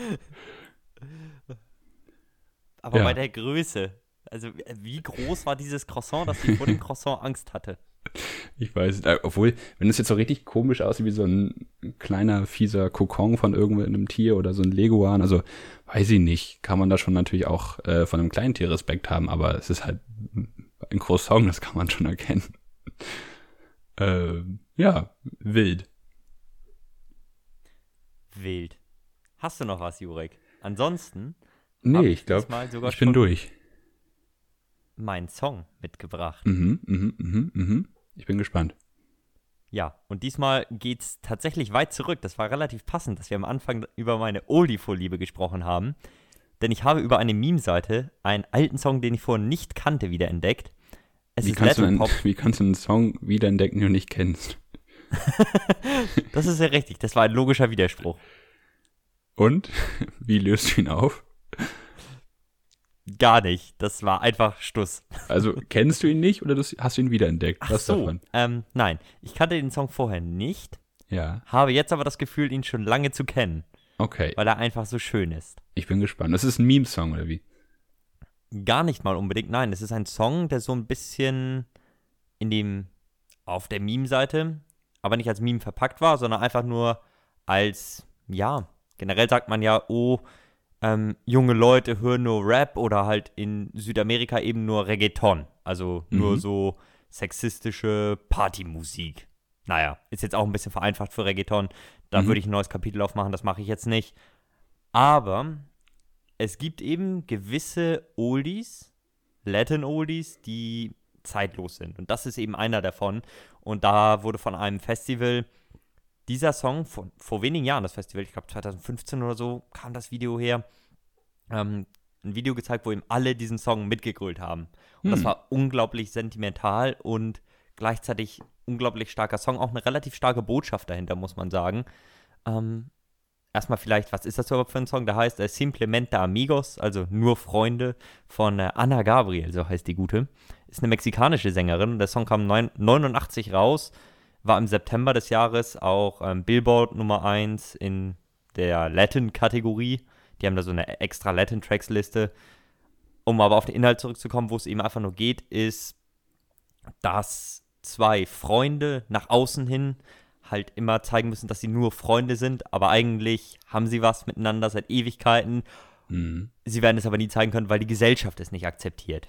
Aber Ja. bei der Größe. Also, wie groß war dieses Croissant, dass sie vor dem Croissant Angst hatte? Ich weiß, äh, obwohl, wenn es jetzt so richtig komisch aussieht, wie so ein kleiner, fieser Kokon von irgendeinem Tier oder so ein Leguan, also weiß ich nicht, kann man da schon natürlich auch äh, von einem kleinen Tier Respekt haben, aber es ist halt ein Croissant, das kann man schon erkennen. ähm, ja, wild. Wild. Hast du noch was, Jurek? Ansonsten Nee, ich glaube, ich bin durch. Mein Song mitgebracht. Mhm, mhm, mhm, mhm. Ich bin gespannt. Ja, und diesmal geht's tatsächlich weit zurück. Das war relativ passend, dass wir am Anfang über meine Oldie-Vorliebe gesprochen haben. Denn ich habe über eine Meme-Seite einen alten Song, den ich vorher nicht kannte, wiederentdeckt. Es Wie ist kannst, einen, wie kannst du einen Song wiederentdecken, den du nicht kennst? Das ist ja richtig. Das war ein logischer Widerspruch. Und? Wie löst du ihn auf? Gar nicht. Das war einfach Stuss. Also, kennst du ihn nicht oder hast du ihn wiederentdeckt? Ach Was so. davon? Ähm, nein, ich kannte den Song vorher nicht, Ja, habe jetzt aber das Gefühl, ihn schon lange zu kennen, okay. weil er einfach so schön ist. Ich bin gespannt. Das ist ein Meme-Song, oder wie? Gar nicht mal unbedingt, nein. Es ist ein Song, der so ein bisschen in dem, auf der Meme-Seite, aber nicht als Meme verpackt war, sondern einfach nur als, ja, generell sagt man ja, oh, ähm, junge Leute hören nur Rap oder halt in Südamerika eben nur Reggaeton. Also nur Mhm. so sexistische Partymusik. Naja, ist jetzt auch ein bisschen vereinfacht für Reggaeton. Da Mhm. würde ich ein neues Kapitel aufmachen, das mache ich jetzt nicht. Aber es gibt eben gewisse Oldies, Latin Oldies, die zeitlos sind. Und das ist eben einer davon. Und da wurde von einem Festival dieser Song von, vor wenigen Jahren, das Festival, ich glaube 2015 oder so, kam das Video her, ähm, ein Video gezeigt, wo eben alle diesen Song mitgegrölt haben. Und das Hm. war unglaublich sentimental und gleichzeitig unglaublich starker Song. Auch eine relativ starke Botschaft dahinter, muss man sagen. Ähm, erstmal vielleicht, was ist das überhaupt für ein Song? Der heißt äh, Simplemente Amigos, also nur Freunde von äh, Ana Gabriel, so heißt die gute. Ist eine mexikanische Sängerin. Der Song kam neun- 89 raus, war im September des Jahres auch ähm, Billboard Nummer 1 in der Latin-Kategorie. Die haben da so eine extra Latin-Tracks-Liste. Um aber auf den Inhalt zurückzukommen, wo es eben einfach nur geht, ist, dass zwei Freunde nach außen hin halt immer zeigen müssen, dass sie nur Freunde sind, aber eigentlich haben sie was miteinander seit Ewigkeiten. Mhm. Sie werden es aber nie zeigen können, weil die Gesellschaft es nicht akzeptiert.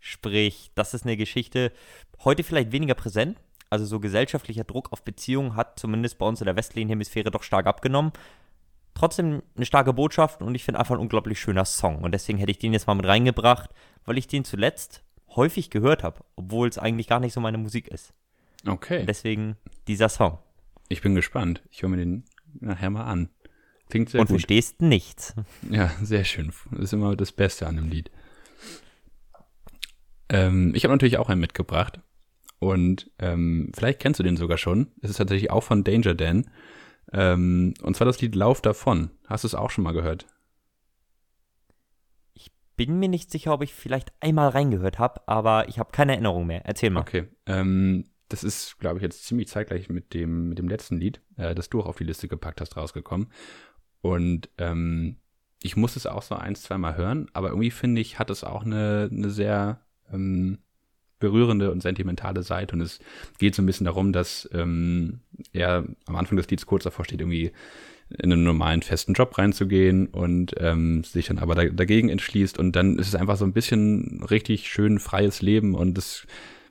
Sprich, das ist eine Geschichte, heute vielleicht weniger präsent. Also so gesellschaftlicher Druck auf Beziehungen hat zumindest bei uns in der westlichen Hemisphäre doch stark abgenommen. Trotzdem eine starke Botschaft und ich finde einfach ein unglaublich schöner Song. Und deswegen hätte ich den jetzt mal mit reingebracht, weil ich den zuletzt häufig gehört habe, obwohl es eigentlich gar nicht so meine Musik ist. Okay. Und deswegen dieser Song. Ich bin gespannt. Ich höre mir den nachher mal an. Klingt sehr Und gut. verstehst nichts. Ja, sehr schön. Das ist immer das Beste an dem Lied. Ähm, ich habe natürlich auch einen mitgebracht. Und ähm, vielleicht kennst du den sogar schon. Es ist tatsächlich auch von Danger Dan. Ähm, und zwar das Lied Lauf davon. Hast du es auch schon mal gehört? Bin mir nicht sicher, ob ich vielleicht einmal reingehört habe, aber ich habe keine Erinnerung mehr. Erzähl mal. Okay. Ähm, das ist, glaube ich, jetzt ziemlich zeitgleich mit dem, mit dem letzten Lied, äh, das du auch auf die Liste gepackt hast, rausgekommen. Und ähm, ich muss es auch so ein, zwei Mal hören, aber irgendwie finde ich, hat es auch eine, eine sehr ähm, berührende und sentimentale Seite. Und es geht so ein bisschen darum, dass ähm, er am Anfang des Lieds kurz davor steht, irgendwie in einen normalen festen Job reinzugehen und ähm, sich dann aber da, dagegen entschließt und dann ist es einfach so ein bisschen richtig schön freies Leben und das,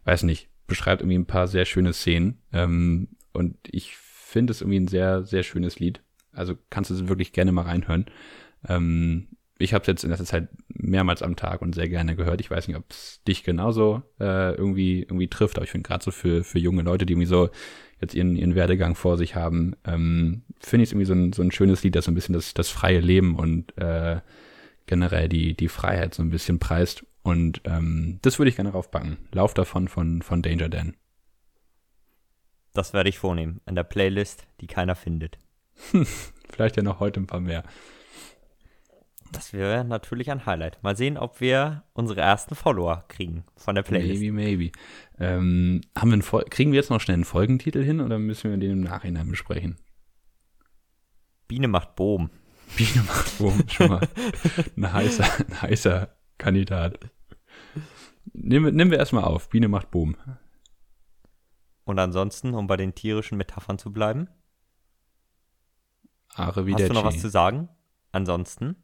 weiß nicht, beschreibt irgendwie ein paar sehr schöne Szenen ähm, und ich finde es irgendwie ein sehr, sehr schönes Lied. Also kannst du es wirklich gerne mal reinhören. Ähm, ich habe es jetzt in letzter Zeit mehrmals am Tag und sehr gerne gehört. Ich weiß nicht, ob es dich genauso äh, irgendwie irgendwie trifft, aber ich finde gerade so für für junge Leute, die irgendwie so jetzt ihren ihren Werdegang vor sich haben, ähm, finde ich es irgendwie so ein so ein schönes Lied, das so ein bisschen das das freie Leben und äh, generell die die Freiheit so ein bisschen preist. Und ähm, das würde ich gerne raufpacken. Lauf davon von von Danger Dan. Das werde ich vornehmen. An der Playlist, die keiner findet. Vielleicht ja noch heute ein paar mehr. Das wäre natürlich ein Highlight. Mal sehen, ob wir unsere ersten Follower kriegen von der Playlist. Maybe, maybe. Ähm, haben wir einen kriegen wir jetzt noch schnell einen Folgentitel hin oder müssen wir den im Nachhinein besprechen? Biene macht Boom. Biene macht Boom, schon mal ein heißer, ein heißer Kandidat. Nehmen, nehmen wir erstmal auf. Biene macht Boom. Und ansonsten, um bei den tierischen Metaphern zu bleiben, Are hast du noch was zu sagen? Ansonsten,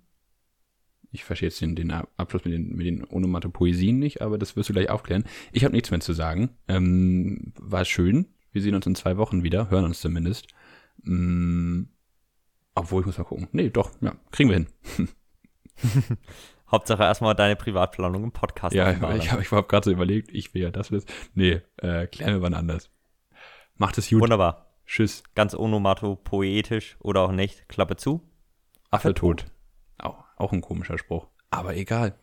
Ich verstehe jetzt den, den Abschluss mit den, mit den Onomatopoesien nicht, aber das wirst du gleich aufklären. Ich habe nichts mehr zu sagen. Ähm, war schön. Wir sehen uns in zwei Wochen wieder, hören uns zumindest. Mm, obwohl, ich muss mal gucken. Nee, doch, ja, kriegen wir hin. Hauptsache erstmal deine Privatplanung im Podcast. Ja, ich habe ich hab gerade so überlegt, ich will ja das das. Nee, äh, klären wir wann anders. Macht es gut. Wunderbar. Tschüss. Ganz onomatopoetisch oder auch nicht. Klappe zu. Affe tot. Auch ein komischer Spruch. Aber egal.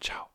Ciao.